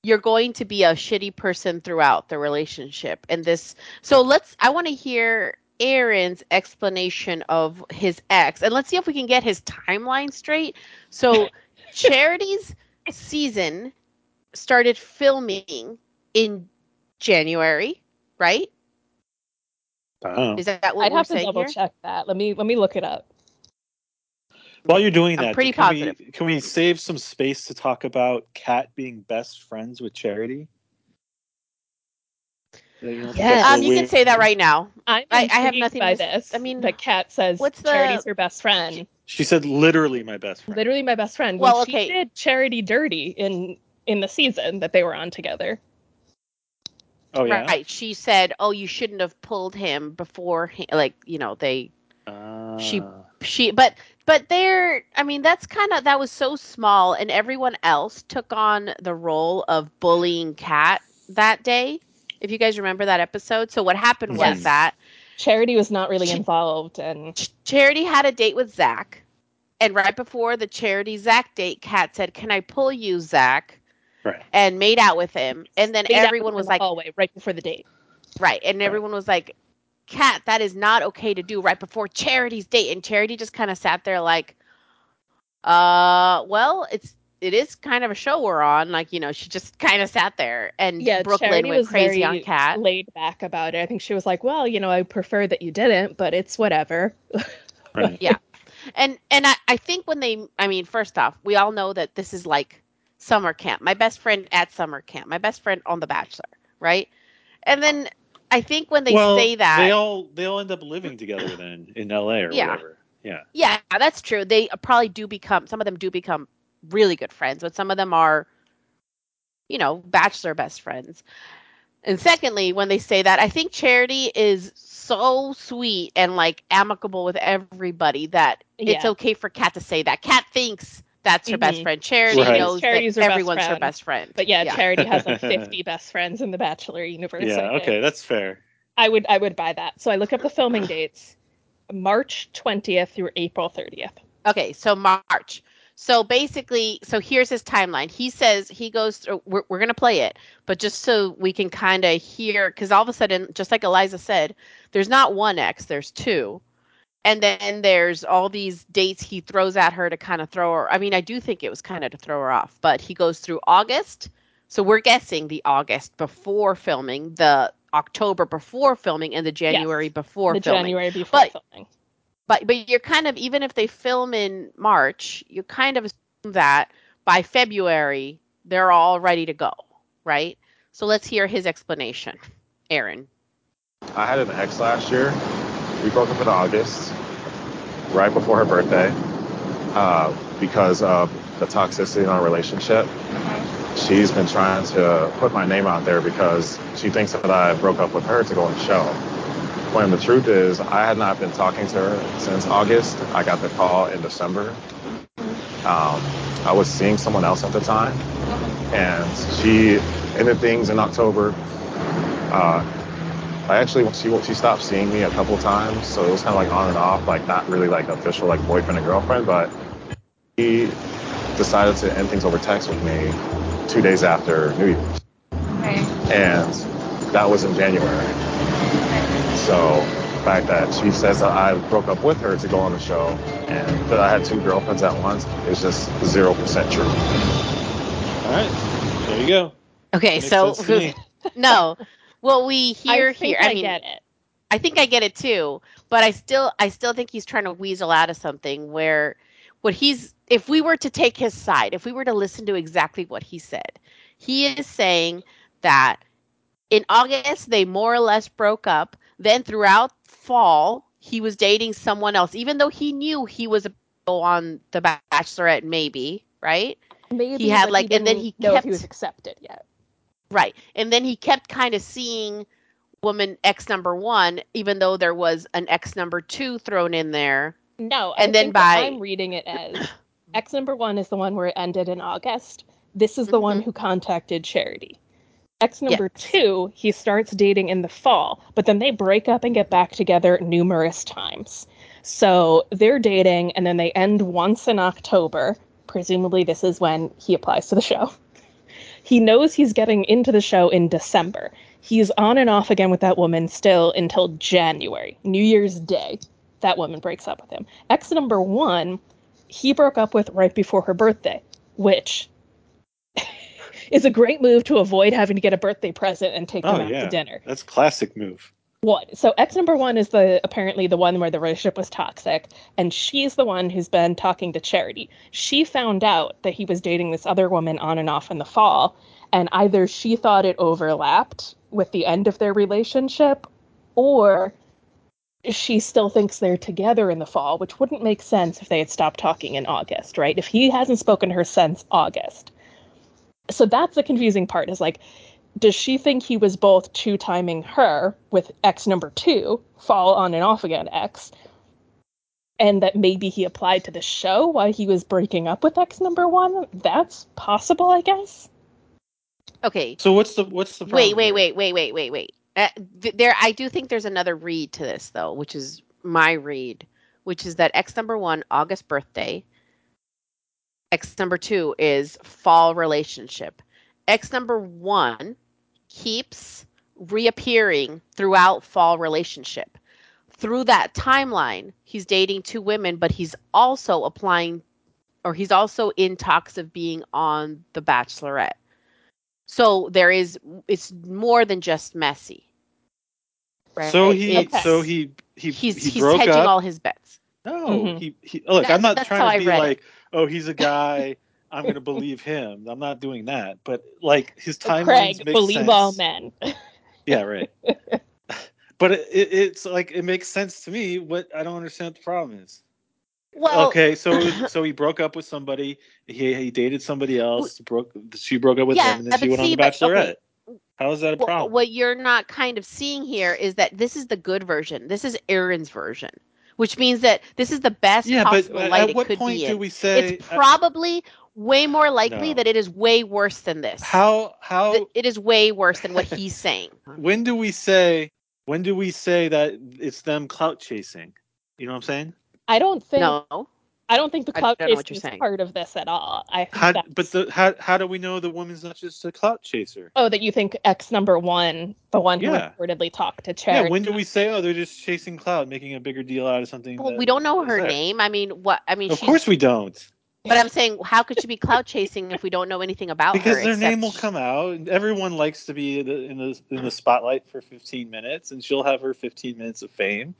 You're going to be a shitty person throughout the relationship, and this. So let's. I want to hear Aaron's explanation of his ex, and let's see if we can get his timeline straight. So, Charity's season started filming in January, right? Oh. Is that what I'd have to double here? check that. Let me let me look it up. While you're doing I'm that, pretty can positive. We, can we save some space to talk about Kat being best friends with Charity? You know, Yes. Um, you can say that right now. I'm I- I have nothing by to this. I mean, that Kat says what's the- Charity's her best friend. She said literally my best friend. Literally my best friend. Well, when she did Charity dirty in in the season that they were on together. Oh yeah. Right. She said, "Oh, you shouldn't have pulled him before." Like you know, they She- Ah. she, but but they're. I mean, that's kind of that was so small, and everyone else took on the role of bullying Kat that day. If you guys remember that episode, so what happened was that Charity was not really involved, and Charity had a date with Zach, and right before the Charity Zach date, Kat said, "Can I pull you, Zach?" Right. And made out with him, and then made everyone was the like, hallway right before the date. Right. And everyone was like, Kat, that is not okay to do right before Charity's date. And Charity just kind of sat there like, uh, well, it's it is kind of a show we're on. Like, you know, she just kind of sat there and Yeah, Brooklyn Charity went was crazy on Kat. laid back about it. I think she was like, "Well, you know, I prefer that you didn't, but it's whatever." Right. Yeah. And and I, I think when they I mean, first off, we all know that this is like summer camp. My best friend at summer camp, my best friend on The Bachelor, right? And then I think when they well, say that they all they all end up living together then in L.A. or Yeah. whatever. Yeah. Yeah, that's true. They probably do become some of them do become really good friends, but some of them are, you know, bachelor best friends. And secondly, when they say that, I think Charity is so sweet and like amicable with everybody that it's okay for Kat to say that. Kat thinks that's her best Mhm. friend. Charity Right. knows Charity's that her best everyone's her best friend. But yeah, yeah. Charity has like 50 best friends in the Bachelor universe. Yeah. Okay, that's fair. I would I would buy that. So I look up the filming dates. March 20th through April 30th. Okay, so March. So basically, so here's his timeline. He says he goes through, we're, we're going to play it, but just so we can kind of hear, because all of a sudden, just like Eliza said, there's not one X, there's two. And then there's all these dates he throws at her to kind of throw her. I mean, I do think it was kind of to throw her off, but he goes through August. So we're guessing the August before filming, the October before filming, and the January before filming. the filming January before But- filming. But but you're kind of even if they film in March, you kind of assume that by February they're all ready to go, right? So let's hear his explanation, Aaron. I had an ex last year. We broke up in August, right before her birthday, uh, because of the toxicity in our relationship. She's been trying to put my name out there because she thinks that I broke up with her to go on the show. When the truth is, I had not been talking to her since August. I got the call in December. Um, I was seeing someone else at the time, and she ended things in October. Uh, I actually she she stopped seeing me a couple times, so it was kind of like on and off, like not really like official like boyfriend and girlfriend. But he decided to end things over text with me two days after New Year's, Okay. and that was in January. So the fact that she says that I broke up with her to go on the show and that I had two girlfriends at once is just zero percent true. All right. There you go. Okay, Makes so sense no, what we hear I think here, I, I mean, get it. I think I get it too, but I still I still think he's trying to weasel out of something where what he's if we were to take his side, if we were to listen to exactly what he said, he is saying that in August they more or less broke up, then throughout fall he was dating someone else even though he knew he was on the bachelorette maybe, right? Maybe he had, like- and then he kept- he was accepted yet. Right. And then he kept kind of seeing woman X number 1 even though there was an X number 2 thrown in there. No, And I then by- I'm reading it as X number one is the one where it ended in August. This is the one Mhm. who contacted Charity. Ex number two, he starts dating in the fall, but then they break up and get back together numerous times. So they're dating and then they end once in October. Presumably, this is when he applies to the show. He knows he's getting into the show in December. He's on and off again with that woman still until January, New Year's Day. That woman breaks up with him. Ex number one, he broke up with right before her birthday, which is a great move to avoid having to get a birthday present and take oh, them Oh out yeah, to dinner. that's classic move. What? So ex number one is the apparently the one where the relationship was toxic, and she's the one who's been talking to Charity. She found out that he was dating this other woman on and off in the fall, and either she thought it overlapped with the end of their relationship, or she still thinks they're together in the fall, which wouldn't make sense if they had stopped talking in August, right? If he hasn't spoken to her since August. So that's the confusing part is like, does she think he was both two timing her with X number two, fall on and off again X, and that maybe he applied to the show while he was breaking up with X number one? That's possible, I guess. Okay. So what's the what's the Wait, problem wait, here? wait, wait, wait, wait, wait. Uh, th- there, I do think there's another read to this though, which is my read, which is that X number one, August birthday. X number two is fall relationship. X number one keeps reappearing throughout fall relationship. Through that timeline, he's dating two women, but he's also applying, or he's also in talks of being on The Bachelorette. So there is, it's more than just messy. Right? So he It's- so he he he's he he's hedging up. all his bets. No, Mhm. he, he look. That- I'm not trying to be read it. like, oh, he's a guy. I'm gonna believe him. I'm not doing that. But like his timelines Craig, make believe sense. all men. Yeah, right. but it, it, it's like it makes sense to me. What I don't understand what the problem is. Well, okay, so so he broke up with somebody. He he dated somebody else. Broke. She broke up with Yeah, him, and then she went see, on the but- Bachelorette. okay. How is that a problem? what you're not kind of seeing here is that this is the good version. This is Aaron's version, which means that this is the best yeah, but possible at light it what could point be do we say It's uh, probably way more likely No. that it is way worse than this. how how it is way worse than what he's saying. when do we say when do we say that it's them clout chasing? You know what I'm saying? I don't think No, I don't think the I clout don't know what chasing you're is saying. part of this at all. I How but the how how do we know the woman's not just a clout chaser? oh that you think X number one, the one who Yeah. reportedly talked to Charity. Yeah, when do we say oh they're just chasing clout, making a bigger deal out of something? well, that we don't know her there? name. I mean, what? I mean, Of she's- course we don't, But I'm saying, how could she be clout chasing if we don't know anything about her? because her? their name will come out. Everyone likes to be in the, in the in the spotlight for 15 minutes, and she'll have her 15 minutes of fame,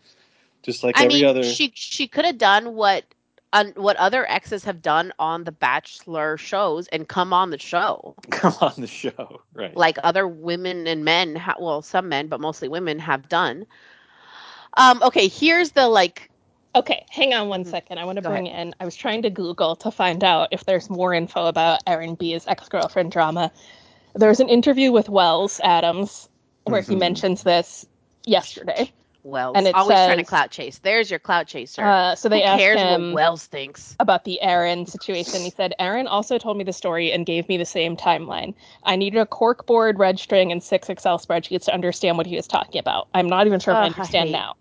just like I every mean, other. she she could have done what un, what other exes have done on the Bachelor shows and come on the show, come on the show, right? like other women and men. Ha- well, some men, but mostly women have done. Um. Okay. Here's the like. Okay, hang on one Mhm. I want to Go bring in. I was trying to Google to find out if there's more info about Aaron B's ex-girlfriend drama. There's an interview with Wells Adams where he Mhm. mentions this yesterday. Wells And it always trying to says- clout chase. There's your clout chaser. Uh, so they Who asked cares him what Wells thinks? about the Aaron situation. He said, Aaron also told me the story and gave me the same timeline. I needed a cork board, red string, and six Excel spreadsheets to understand what he was talking about. I'm not even sure if I I understand hate now.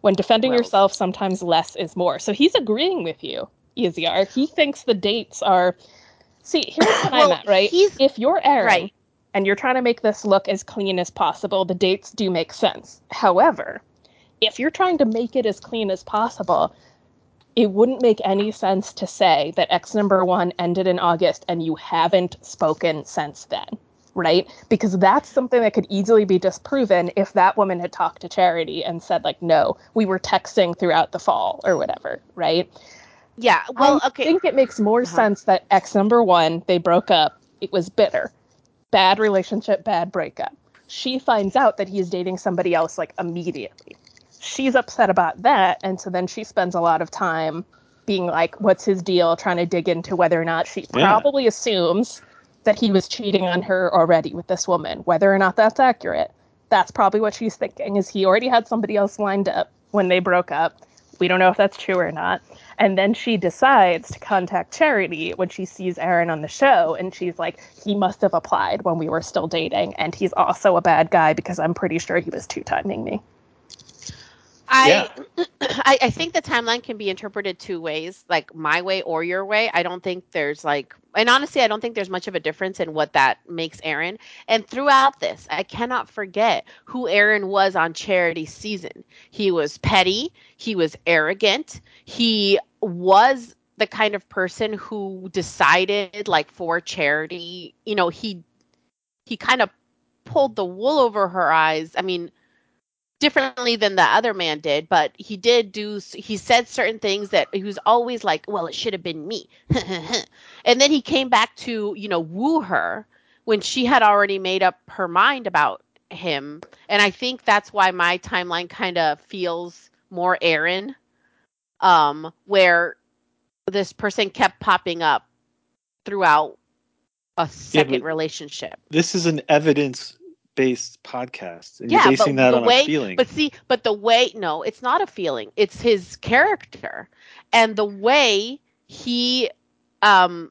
When defending Wells. yourself, sometimes less is more. So he's agreeing with you, Easier. He thinks the dates are. See, here's what Well, I'm at, right? If you're Aaron Right. and you're trying to make this look as clean as possible, the dates do make sense. However, if you're trying to make it as clean as possible, it wouldn't make any sense to say that X number one ended in August and you haven't spoken since then, right? Because that's something that could easily be disproven if that woman had talked to Charity and said, like, no, we were texting throughout the fall or whatever, right? Yeah. Well, I okay. think it makes more Uh-huh. sense that X number one, they broke up. It was bitter. Bad relationship, bad breakup. She finds out that he's dating somebody else like immediately. She's upset about that. And so then she spends a lot of time being like, what's his deal? Trying to dig into whether or not she Yeah. probably assumes that he was cheating on her already with this woman. Whether or not that's accurate, that's probably what she's thinking is he already had somebody else lined up when they broke up We don't know if that's true or not. And then she decides to contact Charity when she sees Aaron on the show. And she's like, he must have applied when we were still dating. And he's also a bad guy because I'm pretty sure he was two timing me. I, I I think the timeline can be interpreted two ways, like my way or your way. I don't think there's like, and honestly, I don't think there's much of a difference in what that makes Aaron. And throughout this, I cannot forget who Aaron was on Charity season. He was petty. He was arrogant. He was the kind of person who decided, like for Charity, you know, he he kind of pulled the wool over her eyes. I mean differently than the other man did, but he did do. He said certain things that he was always like, "Well, it should have been me," and then he came back to you know woo her when she had already made up her mind about him, and I think that's why my timeline kind of feels more Aaron, um, where this person kept popping up throughout a second but- relationship. This is an evidence based podcast. And yeah, you're basing but that on way, a feeling. But see, but the way no, it's not a feeling. It's his character and the way he um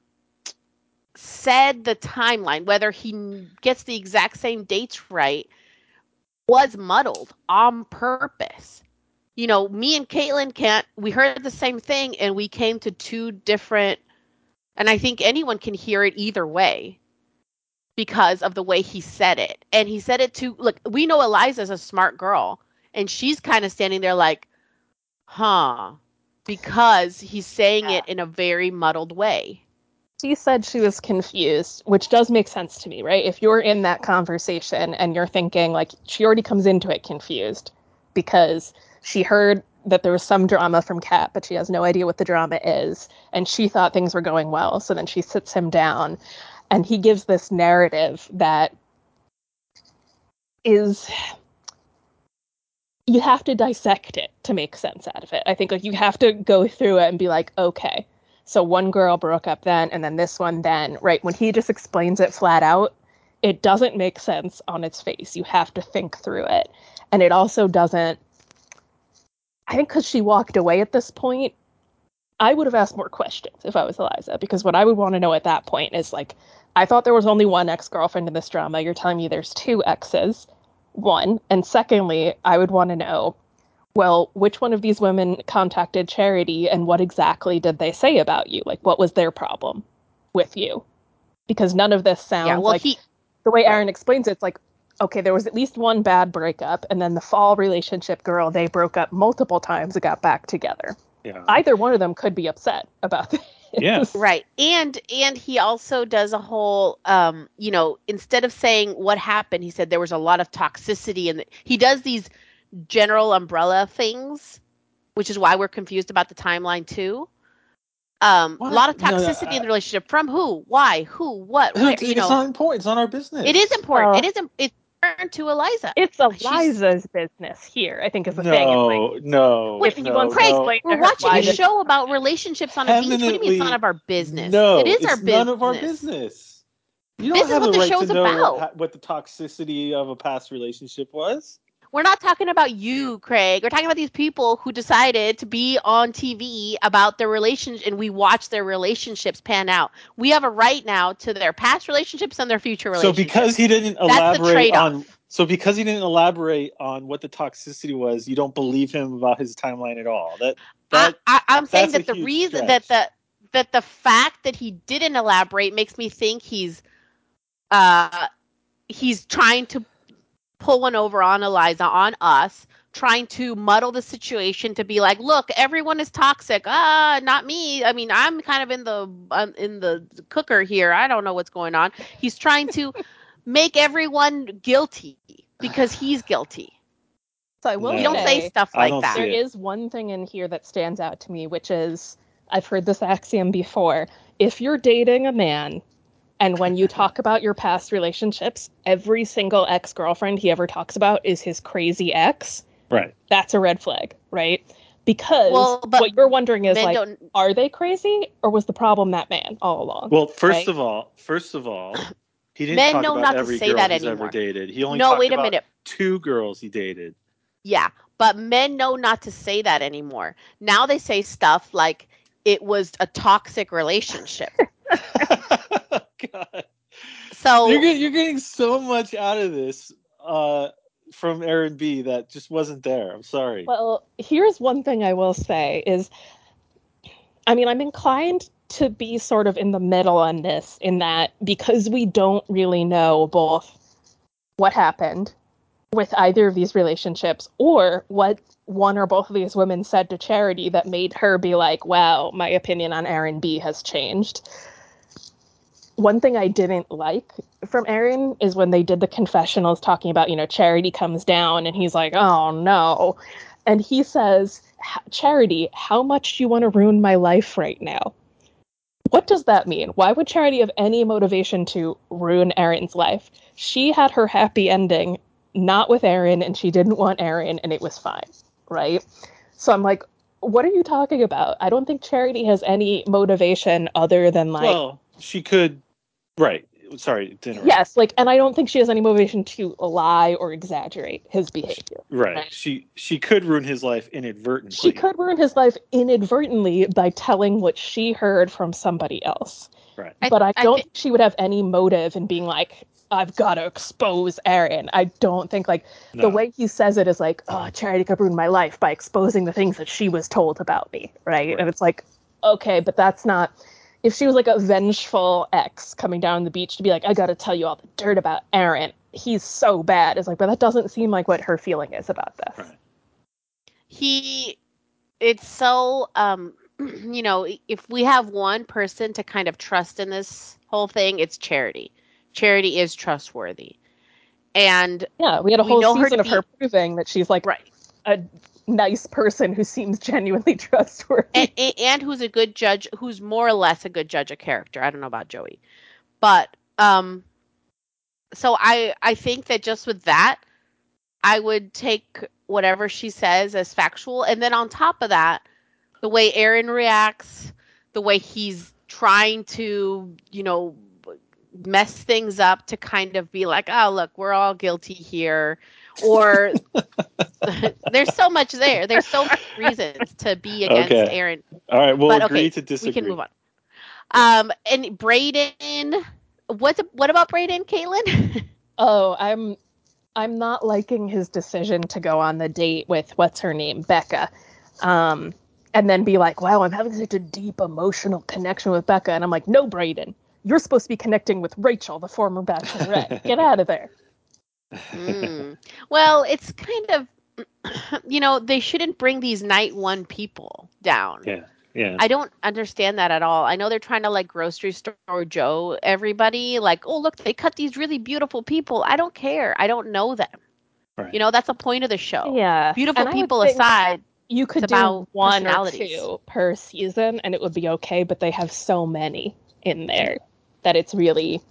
said the timeline, whether he gets the exact same dates right, was muddled on purpose. You know, me and Caitlin can't. We heard the same thing, and we came to two different. And I think anyone can hear it either way because of the way he said it. And he said it to look, we know Eliza's a smart girl, and she's kind of standing there like, huh, because he's saying it in a very muddled way. She said she was confused, which does make sense to me, right? If you're in that conversation and you're thinking, like, she already comes into it confused because she heard that there was some drama from Kat, but she has no idea what the drama is. And she thought things were going well. So then she sits him down and he gives this narrative that is you have to dissect it to make sense out of it. I think like you have to go through it and be like, okay, so one girl broke up then and then this one then, right? When he just explains it flat out, it doesn't make sense on its face. You have to think through it. And it also doesn't I think cuz she walked away at this point, I would have asked more questions if I was Eliza because what I would want to know at that point is like I thought there was only one ex-girlfriend in this drama. You're telling me there's two exes. One, and secondly, I would want to know well, which one of these women contacted Charity and what exactly did they say about you? Like what was their problem with you? Because none of this sounds yeah, well, like he the way Aaron explains it, it's like, okay, there was at least one bad breakup, and then the fall relationship girl, they broke up multiple times and got back together. Yeah. Either one of them could be upset about this. Yeah. Right. And and he also does a whole um, you know, instead of saying what happened, he said there was a lot of toxicity and he does these general umbrella things, which is why we're confused about the timeline too. Um, a lot of No, no, toxicity in the relationship from who, why, who, what, where, it's you it's know. not important. It's not our business. It is important. Well- it is im- it's turned to Eliza. It's She's- Eliza's business here, I think is the thing. It's like, No, no, If he no, Craig, no. we're watching why a this- show about relationships on a beach. What do you mean it's none of our business? No, it is it's our business. none of our business. You don't This is have what a the right show's to know about. What the toxicity of a past relationship was. We're not talking about you, Craig. We're talking about these people who decided to be on TV about their relationship and we watch their relationships pan out. We have a right now to their past relationships and their future relationships. So because he didn't elaborate on so because he didn't elaborate on what the toxicity was, you don't believe him about his timeline at all. That that I, I'm saying that the reason that the that the fact that he didn't elaborate makes me think he's uh he's trying to pull one over on Eliza on us trying to muddle the situation to be like look everyone is toxic ah not me i mean i'm kind of in the um, in the cooker here i don't know what's going on he's trying to make everyone guilty because he's guilty so I will No. you don't say stuff like that see There it. is one thing in here that stands out to me, which is I've heard this axiom before. If you're dating a man and when you talk about your past relationships, every single ex girlfriend he ever talks about is his crazy ex, right. that's a red flag, right? Because Well, what you're wondering is like, don't are they crazy or was the problem that man all along? Well, first Right. of all, first of all, he didn't Men talk know about not to every say girl that he's anymore. ever dated. He only no talked wait a about minute two girls he dated. Yeah, But men know not to say that anymore. Now they say stuff like it was a toxic relationship. God. So You're getting, you're getting so much out of this uh, from Aaron B that just wasn't there. I'm sorry. Well, here's one thing I will say is I mean, I'm inclined to be sort of in the middle on this in that because we don't really know both what happened with either of these relationships or what one or both of these women said to Charity that made her be like, wow, my opinion on Aaron B has changed. One thing I didn't like from Aaron is when they did the confessionals talking about, you know, Charity comes down and he's like, oh no. And he says, Charity, how much do you want to ruin my life right now? What does that mean? Why would Charity have any motivation to ruin Aaron's life? She had her happy ending, not with Aaron, and she didn't want Aaron, and it was fine, right? So I'm like, what are you talking about? I don't think Charity has any motivation other than like. well, she could. Right. Sorry. to interrupt. Yes, like, and I don't think she has any motivation to lie or exaggerate his behavior. Right. Right. She she could ruin his life inadvertently. She could ruin his life inadvertently by telling what she heard from somebody else. Right. I- but I I don't thi- think she would have any motive in being like, I've got to expose Aaron. I don't think like the way he says it is like, oh, Charity could ruin my life by exposing the things that she was told about me, right? Right. And it's like, okay, but that's not. If she was like a vengeful ex coming down the beach to be like, I got to tell you all the dirt about Aaron. He's so bad. It's like, but that doesn't seem like what her feeling is about this. Right. he it's so um you know if we have one person to kind of trust in this whole thing it's charity charity is trustworthy and Yeah, we had a whole know her season to of her proving that she's like right a nice person who seems genuinely trustworthy. and, and, who's a good judge who's more or less a good judge of character. I don't know about joey. But um so i i think that just with that i would take whatever she says as factual. And then on top of that the way aaron reacts the way he's trying to you know mess things up to kind of be like oh look we're all guilty here or there's so much there there's so many reasons to be against Okay. aaron All right. We'll But, agree okay, to disagree. we can move on. Um, and Brayden, what's what about Brayden, Caitlin? Oh, I'm I'm not liking his decision to go on the date with what's her name, Becca. Um and then be like, "Wow, I'm having such a deep emotional connection with Becca." And I'm like, "No, Brayden. You're supposed to be connecting with Rachel, the former bachelorette. Get out of there." Mm. Well, it's kind of, you know, they shouldn't bring these night one people down. Yeah. Yeah. I don't understand that at all. I know they're trying to like grocery store Joe everybody, like, oh look, they cut these really beautiful people. I don't care. I don't know them. Right. You know, that's the point of the show. Yeah. Beautiful And people aside, You could do about one or two per season and it would be okay, but they have so many in there that it's really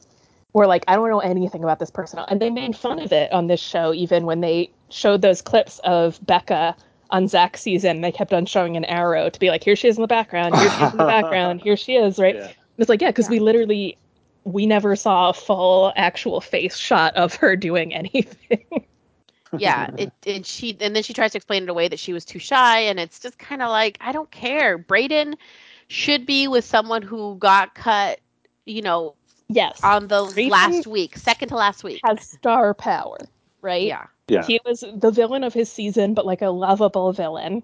we're like, I don't know anything about this person. And they made fun of it on this show, even when they showed those clips of Becca on Zach's season. They kept on showing an arrow to be like, here she is in the background, here she is in the background, here she is, right? Yeah. It's like, yeah, because Yeah. we literally we never saw a full actual face shot of her doing anything. yeah it and she and then she tries to explain it away that she was too shy and it's just kind of like i don't care Brayden should be with someone who got cut you know yes. on the Brayden last week second to last week has star power, right? yeah Yeah. He was the villain of his season, but like a lovable villain.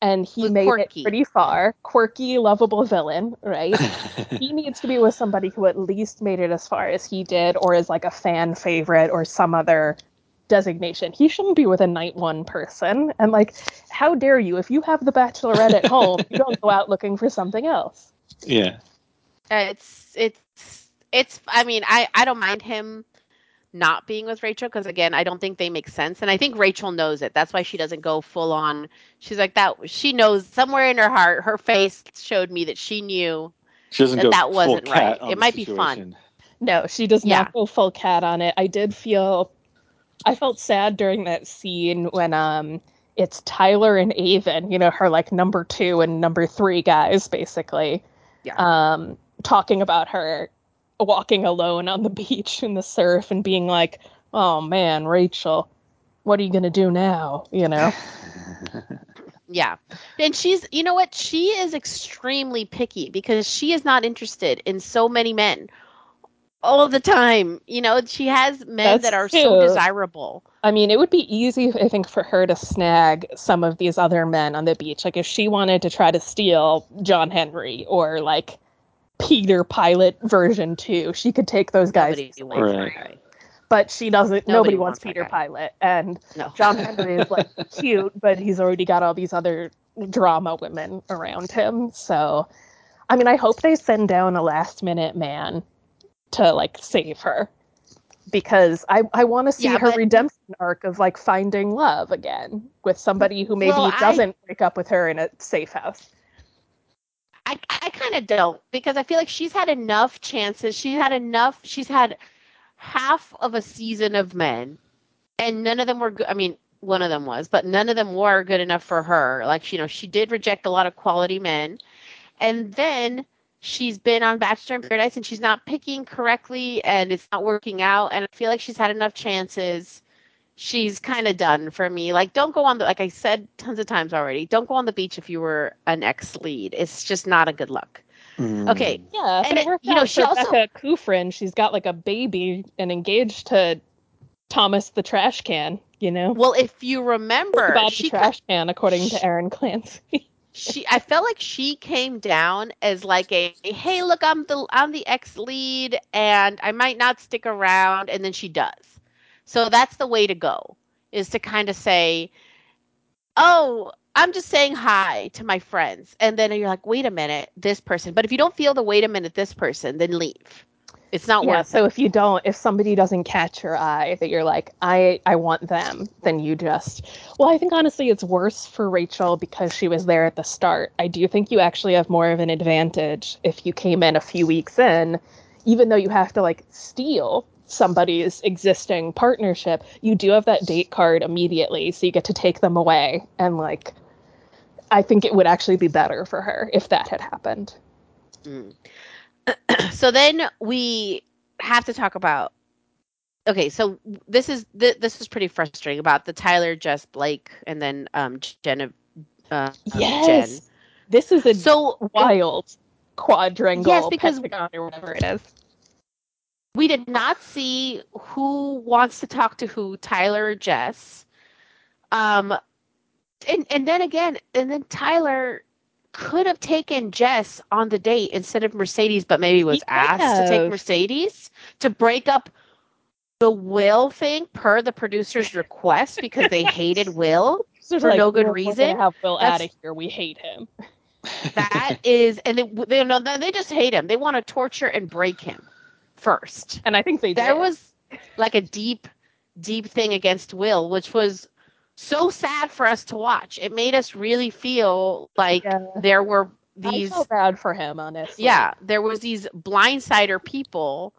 And he Was made quirky. it pretty far. Quirky, lovable villain, right? he needs to be with somebody who at least made it as far as he did, or is like a fan favorite or some other designation. He shouldn't be with a night one person. And like, how dare you? If you have the bachelorette at home, you don't go out looking for something else. yeah. Uh, it's it's it's i mean i i don't mind him not being with rachel because again i don't think they make sense and i think rachel knows it that's why she doesn't go full on she's like that she knows somewhere in her heart her face showed me that she knew She doesn't That go that full wasn't Kat right. on It the might be fun. No, she does Yeah. not go full Kat on it. I did feel I felt sad during that scene when um it's Tyler and Aven, you know, her like number two and number three guys basically. Yeah. Um talking about her walking alone on the beach in the surf and being like, Oh man, Rachel, what are you gonna do now? You know? Yeah. And she's, you know what? She is extremely picky because she is not interested in so many men all the time. You know, she has men That's that are so desirable. I mean, it would be easy, I think, for her to snag some of these other men on the beach. Like, if she wanted to try to steal John Henry or like Peter Pilot version two, she could take those guys. Nobody Right. But she doesn't. Nobody, Nobody wants, wants Peter. Pilot, and No. John Henry is like cute, but he's already got all these other drama women around him. So, I mean, I hope they send down a last minute man to like save her because I I want to see Yeah, her but- redemption arc of like finding love again with somebody who maybe Well, I- doesn't break up with her in a safe house. I, I kind of don't because I feel like she's had enough chances. She's had enough. She's had half of a season of men, and none of them were good. I mean, one of them was, but none of them were good enough for her. Like, you know, she did reject a lot of quality men. And then she's been on Bachelor in Paradise and she's not picking correctly and it's not working out. And I feel like she's had enough chances. She's kind of done for me. Like, don't go on the, like I said tons of times already, don't go on the beach if you were an ex lead. It's just not a good look. Mm. Okay. Yeah, And it- it you know, she for also- Becca Kufrin. She's got like a baby and engaged to Thomas the trash can. You know, Well, if you remember, Bobby she trash can, according to Aaron Clancy. she I felt like she came down as like a hey look I'm the I'm the ex lead and I might not stick around and then she does. So that's the way to go is to kind of say oh I'm just saying hi to my friends and then you're like wait a minute this person but if you don't feel the wait a minute this person then leave. It's not yeah, worth so if you don't, if somebody doesn't catch your eye, that you're like, I, I want them, then you just. Well, I think honestly, it's worse for Rachel because she was there at the start. I do think you actually have more of an advantage if you came in a few weeks in, even though you have to like steal somebody's existing partnership. You do have that date card immediately, so you get to take them away, and like, I think it would actually be better for her if that had happened. Mm. so then we have to talk about okay so this is th- this is pretty frustrating about the tyler jess blake and then um jenna uh, Yes, jen this is a so wild quadrangle Yes, because- pentagon or whatever it is. We did not see who wants to talk to who tyler or jess um and and then again and then tyler could have taken jess on the date instead of mercedes but maybe was asked to take mercedes to break up the will thing per the producer's request because they hated will For no good "We're- we're reason? have Will That's- out of here. We hate him. that is and they, they no they just hate him they want to torture and break him first And I think they there did. was like a deep deep thing against will which was so sad for us to watch it made us really feel like Yeah. there were I these felt bad for him, honestly. yeah there was these blindsider people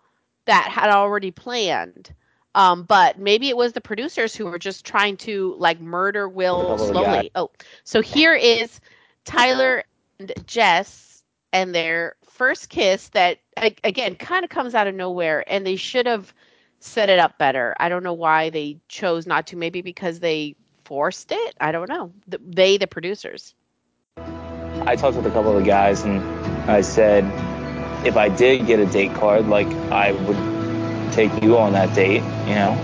that had already planned um, but maybe it was the producers who were just trying to like murder will slowly oh so here is tyler and jess and their first kiss that again kind of comes out of nowhere and they should have set it up better i don't know why they chose not to maybe because they forced it i don't know they the producers I talked with a couple of the guys and I said, if I did get a date card, like I would take you on that date, you know?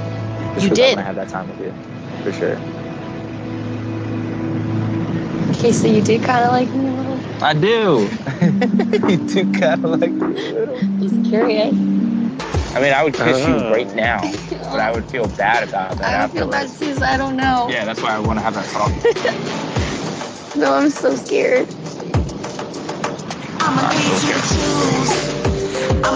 Just You 'cause did. I want to have that time with you, for sure. Okay, so you do kind of like me a little. I do. you do kind of like me a little. Just curious. I mean, I would kiss Oh. you uh-huh. right now, but I would feel bad about that I would feel bad afterwards. too, so I don't know. Yeah, that's why I want to have that talk. No, I'm so scared. I'm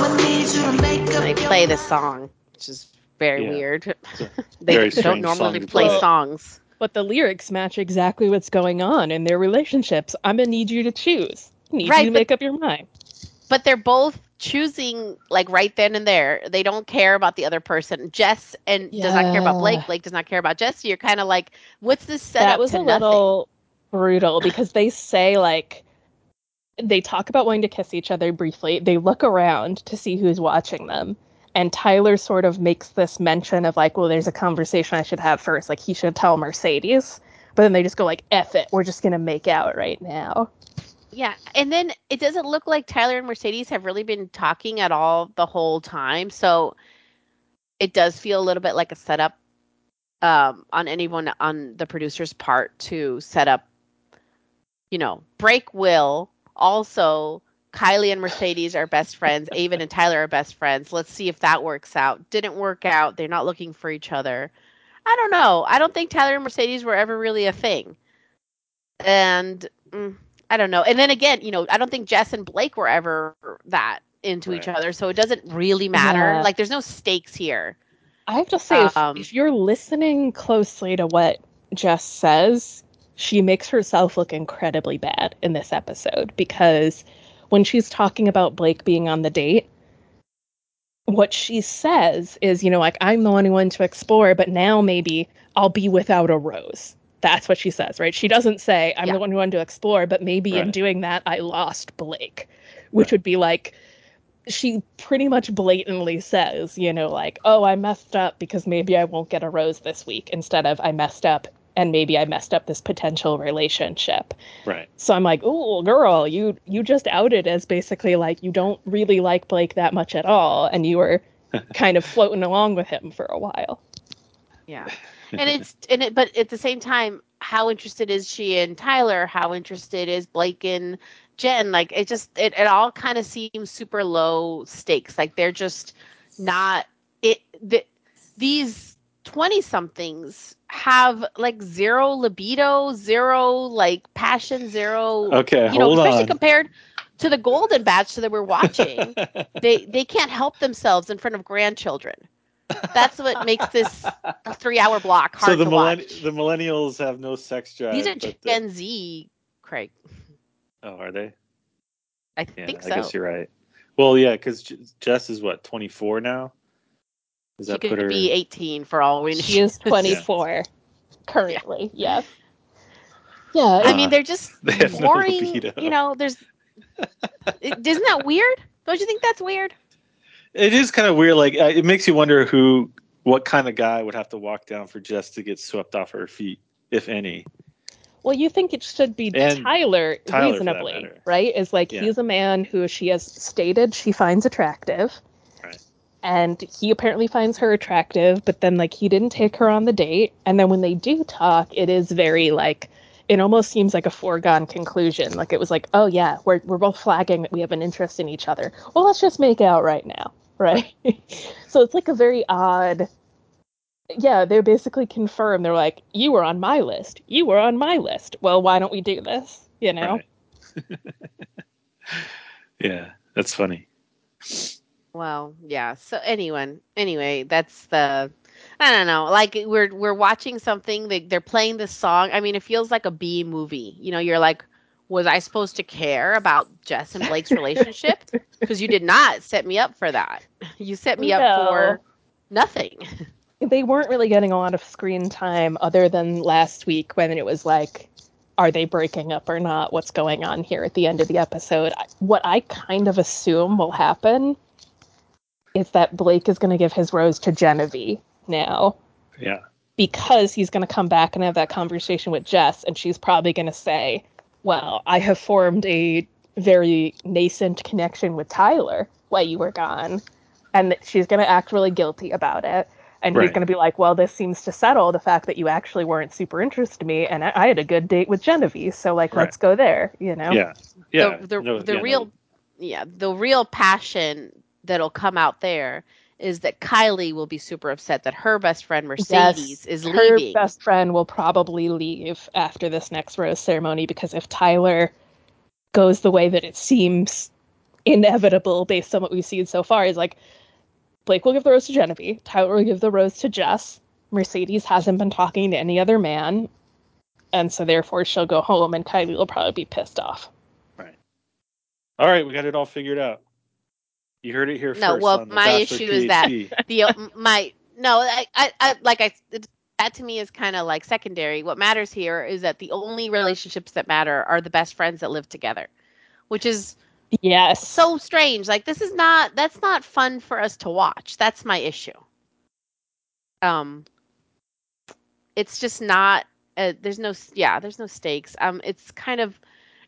gonna need you to make they play this song which is very Yeah. weird they very don't normally song play play. songs But the lyrics match exactly what's going on in their relationships. I'm gonna need you to choose. Need Right, you to but- make up your mind. but they're both choosing like right then and there. They don't care about the other person. Jess and does not care about Blake. Blake does not care about Jess. You're kind of like, what's this setup that was a nothing? little brutal because they say like they talk about wanting to kiss each other briefly. They look around to see who's watching them, And Tyler sort of makes this mention of like, well, there's a conversation I should have first. Like he should tell Mercedes. But then they just go like, F it, we're just gonna make out right now. Yeah, and then it doesn't look like Tyler and Mercedes have really been talking at all the whole time. So it does feel a little bit like a setup um, on anyone on the producer's part to set up, you know, break Will. Also, Kylie and Mercedes are best friends. Aven and Tyler are best friends. Let's see if that works out. Didn't work out. They're not looking for each other. I don't know. I don't think Tyler and Mercedes were ever really a thing. And mm, I don't know. And then again, you know, I don't think Jess and Blake were ever that into each other. So it doesn't really matter. Yeah. Like there's no stakes here. I have to say, if, Um, if you're listening closely to what Jess says, she makes herself look incredibly bad in this episode because when she's talking about Blake being on the date, what she says is, you know, like, I'm the only one to explore, but now maybe I'll be without a rose. That's what she says, right? She doesn't say, I'm Yeah. the only one to explore, but maybe in doing that, I lost Blake, which Right. would be like, she pretty much blatantly says, you know, like, oh, I messed up because maybe I won't get a rose this week instead of I messed up and maybe I messed up this potential relationship. Right. So I'm like, oh, girl, you you just outed as basically like you don't really like Blake that much at all, and you were kind of floating along with him for a while. Yeah. And it's and it but at the same time, how interested is she in Tyler? How interested is Blake in Jen? Like it just it, it all kind of seems super low stakes. Like they're just not it the, these 20 somethings have like zero libido, zero like passion, zero Okay, you know, hold especially on. compared to the Golden Batch that we're watching. they they can't help themselves in front of grandchildren. That's what makes this three hour block hard so the to millenn- watch. the millennials have no sex drive. These are but the- Gen Z, Craig. oh, are they? I Yeah, think I guess you're right. Well, yeah, because Jess is what 24 now. Does She that could put her? be 18 for all we know. She is 24 currently. Yes. Yeah. I Uh, mean, they're just they have no boring. you know, there's. It- Isn't that weird? Don't you think that's weird? It is kind of weird. Like uh, it makes you wonder who, what kind of guy would have to walk down for Jess to get swept off her feet, if any. Well, you think it should be Tyler, Tyler, reasonably, right? Is like Yeah. he's a man who she has stated she finds attractive. And he apparently finds her attractive, but then like he didn't take her on the date. And then when they do talk, it is very like it almost seems like a foregone conclusion. Like it was like, oh yeah, we're we're both flagging that we have an interest in each other. Well, let's just make out right now, right? so it's like a very odd yeah, they're basically confirmed They're like, "You were on my list. You were on my list. Well, why don't we do this?" You know. Right. yeah, that's funny. Well, yeah. So anyone, anyway, that's the. I don't know. Like we're we're watching something. They they're playing this song. I mean, it feels like a B movie. You know, you're like, was I supposed to care about Jess and Blake's relationship? Because you did not set me up for that. You set me up for nothing. They weren't really getting a lot of screen time other than last week when it was like, "Are they breaking up or not? What's going on here?" At the end of the episode, what I kind of assume will happen is that Blake is going to give his rose to Genevieve now. Yeah, because he's going to come back and have that conversation with Jess, and she's probably going to say, Well, I have formed a very nascent connection with Tyler while you were gone. And she's going to act really guilty about it. And he's going to be like, Well, this seems to settle the fact that you actually weren't super interested in me. And I, I had a good date with Genevieve. So, like, Right. let's go there, you know? yeah, yeah. the the, No, the yeah, no. real yeah the real passion that'll come out there is that Kylie will be super upset that her best friend Mercedes is leaving. her best friend will probably leave after this next rose ceremony because if Tyler goes the way that it seems inevitable based on what we've seen so far, is like Blake will give the rose to Genevieve, Tyler will give the rose to Jess. Mercedes hasn't been talking to any other man, and so therefore she'll go home, and Kylie will probably be pissed off. Right. All right, we got it all figured out. You heard it here No, first. well, on my Bachelor issue is that- the uh, my no I, I, I like I that to me is kind of like secondary. What matters here is that the only relationships that matter are the best friends that live together, which is Yes. so strange. Like this is not that's not fun for us to watch. That's my issue. Um it's just not uh, there's no yeah, there's no stakes. Um it's kind of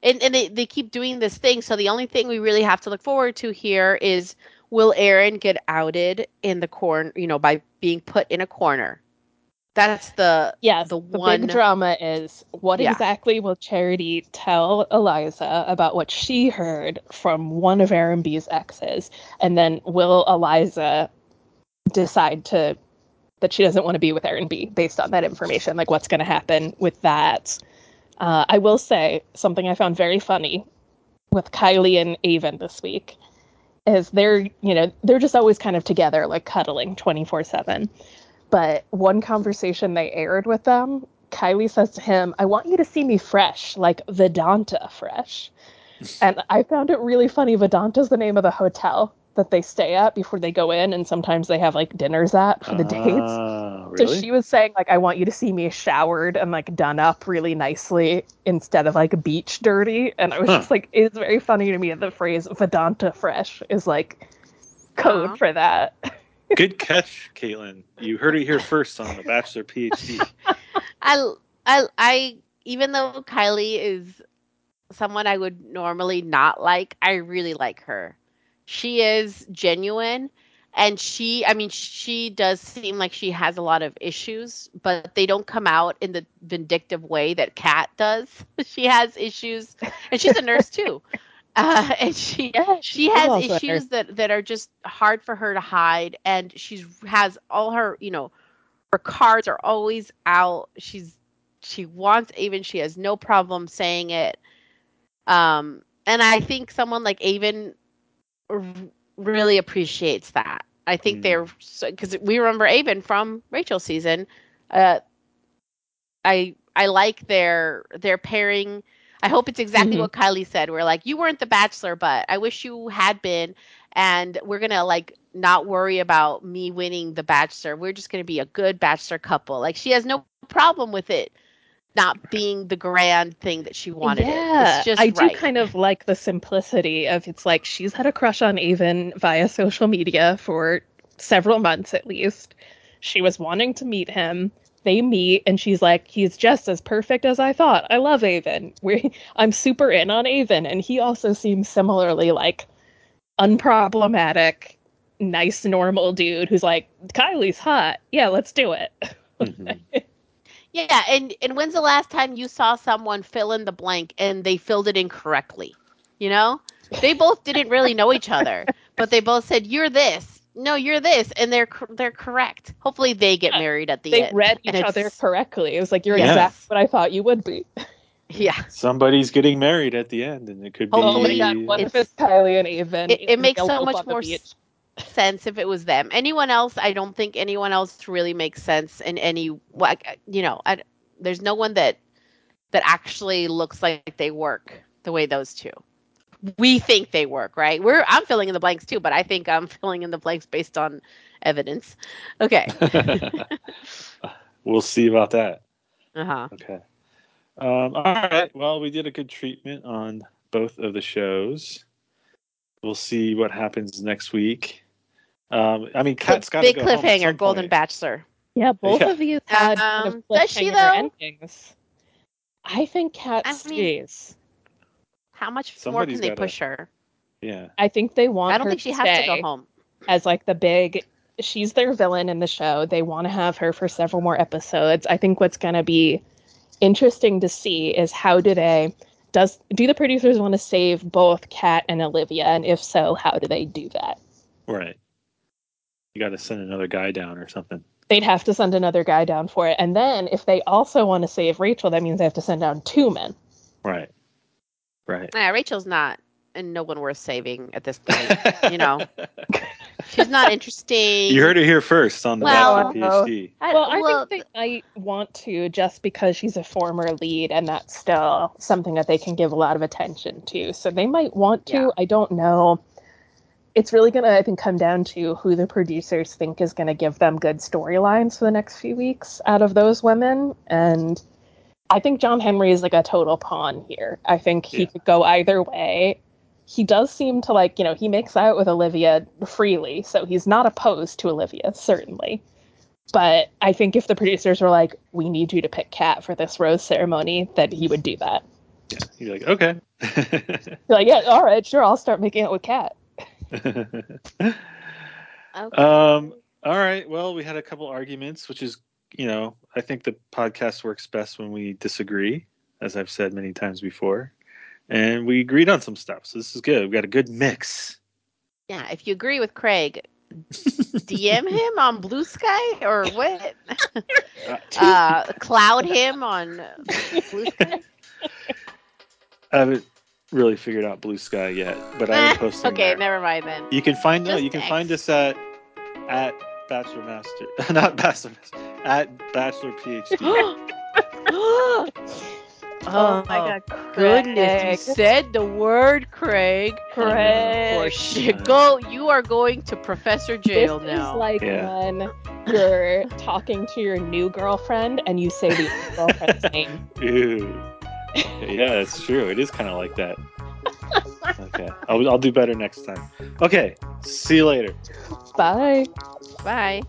and, and they, they keep doing this thing so the only thing we really have to look forward to here is will Aaron get outed in the corner, you know, by being put in a corner. That's the yeah the the, one big drama is what Yeah. exactly will Charity tell Eliza about what she heard from one of Aaron B's exes, and then will Eliza decide to that she doesn't want to be with Aaron B based on that information? Like, what's going to happen with that? Uh, I will say something I found very funny with Kylie and Aven this week is they're you know they're just always kind of together like cuddling 24 7 but one conversation they aired with them, Kylie says to him, I want you to see me fresh, like Vidanta fresh. and I found it really funny. Vidanta's the name of the hotel that they stay at before they go in, and sometimes they have like dinners at for the dates. Ah, So she was saying, like, I want you to see me showered and like done up really nicely instead of like beach dirty. And I was Huh. just like, it's very funny to me that the phrase Vidanta fresh is like code Aw. for that. Good catch, Caitlin. You heard it here first on the Bachelor PhD. I, I, I, even though Kylie is someone I would normally not like, I really like her. She is genuine, and she, I mean, she does seem like she has a lot of issues, but they don't come out in the vindictive way that Kat does. she has issues, and she's a nurse too. Uh, and she Yeah, she has also a nurse. issues that that are just hard for her to hide and she's has all her you know her cards are always out she's she wants even she has no problem saying it um and i think someone like Aven really appreciates that i think Mm. they're because we remember Aven from rachel's season uh i i like their their pairing I hope it's exactly Mhm. what Kylie said. We're like, you weren't the bachelor, but I wish you had been. And we're gonna like not worry about me winning the bachelor. We're just gonna be a good bachelor couple. Like she has no problem with it not being the grand thing that she wanted yeah, it. It's just I do right. kind of like the simplicity of it's like she's had a crush on Aven via social media for several months at least. She was wanting to meet him. They meet, and she's like, "He's just as perfect as I thought. I love Aven. We, I'm super in on Aven, and he also seems similarly like unproblematic, nice, normal dude who's like, Kylie's hot. Yeah, let's do it. Mhm. Yeah, and and when's the last time you saw someone fill in the blank and they filled it incorrectly? You know, they both didn't really know each other, but they both said you're this. No, you're this, and they're they're correct. Hopefully, they get married at the they end. They read each other correctly. It was like, you're Yes. exactly what I thought you would be. Yeah, Somebody's getting married at the end, and it could be. Oh Oh my god, what if It's- it's Kylie and Aven? it, it makes so much more beach? s- sense if it was them. Anyone else, I don't think anyone else really makes sense in any. like, You know, I, there's no one that that actually looks like they work the way those two. We think they work, right? We're I'm filling in the blanks too, but I think I'm filling in the blanks based on evidence. Okay. we'll see about that. Uh huh. Okay. Um, all right. Well, we did a good treatment on both of the shows. We'll see what happens next week. Um, I mean, Kat's got to Big go home at cliffhanger, some Golden point. Bachelor. Yeah, both Yeah. of you had kind Um, of does she, cliffhanger though? endings. I think Kat I mean- How much Somebody's more can they gotta- push her? Yeah. I think they want I don't her think she to has to go home. as like the big. She's their villain in the show. They want to have her for several more episodes. I think what's going to be interesting to see is how do they does do the producers want to save both Kat and Olivia, and if so, how do they do that? Right. You got to send another guy down or something. They'd have to send another guy down for it, and then if they also want to save Rachel, that means they have to send down two men. Right. Right. Yeah, Rachel's not, and no one worth saving at this point. you know, she's not interesting. You heard it here first on the Well- Bachelor PhD. I, Well, I well, think they might want to just because she's a former lead and that's still something that they can give a lot of attention to. So they might want to. Yeah. I don't know. It's really going to, I think, come down to who the producers think is going to give them good storylines for the next few weeks out of those women. And I think John Henry is like a total pawn here. I think he Yeah. could go either way. he does seem to like, you know, he makes out with Olivia freely, so he's not opposed to Olivia, certainly. But I think if the producers were like, we need you to pick Kat for this rose ceremony, that he would do that. Yeah, He'd be like, okay. Be like, yeah, all right, sure, I'll start making out with Kat. Okay. um. All right. Well, we had a couple arguments, which is, you know, I think the podcast works best when we disagree, as I've said many times before, and we agreed on some stuff. So this is good. We've got a good mix. yeah, if you agree with Craig, DM him on Blue Sky or what? uh, cloud him on Blue Sky. I really figured out Blue Sky yet, but I am eh, posting. okay, there. never mind then. You can find no, you can find us at at Bachelor Master, not Bachelor Master, at Bachelor PhD. oh, Oh my oh, God, Goodness, you said the word, Craig. Craig. For shit, go. You are going to Professor Jail this now. is like Yeah. when you're talking to your new girlfriend and you say the girlfriend's name. Ew. Yeah, it's true. It is kind of like that. Okay, I'll, I'll do better next time. Okay, see you later. Bye. Bye.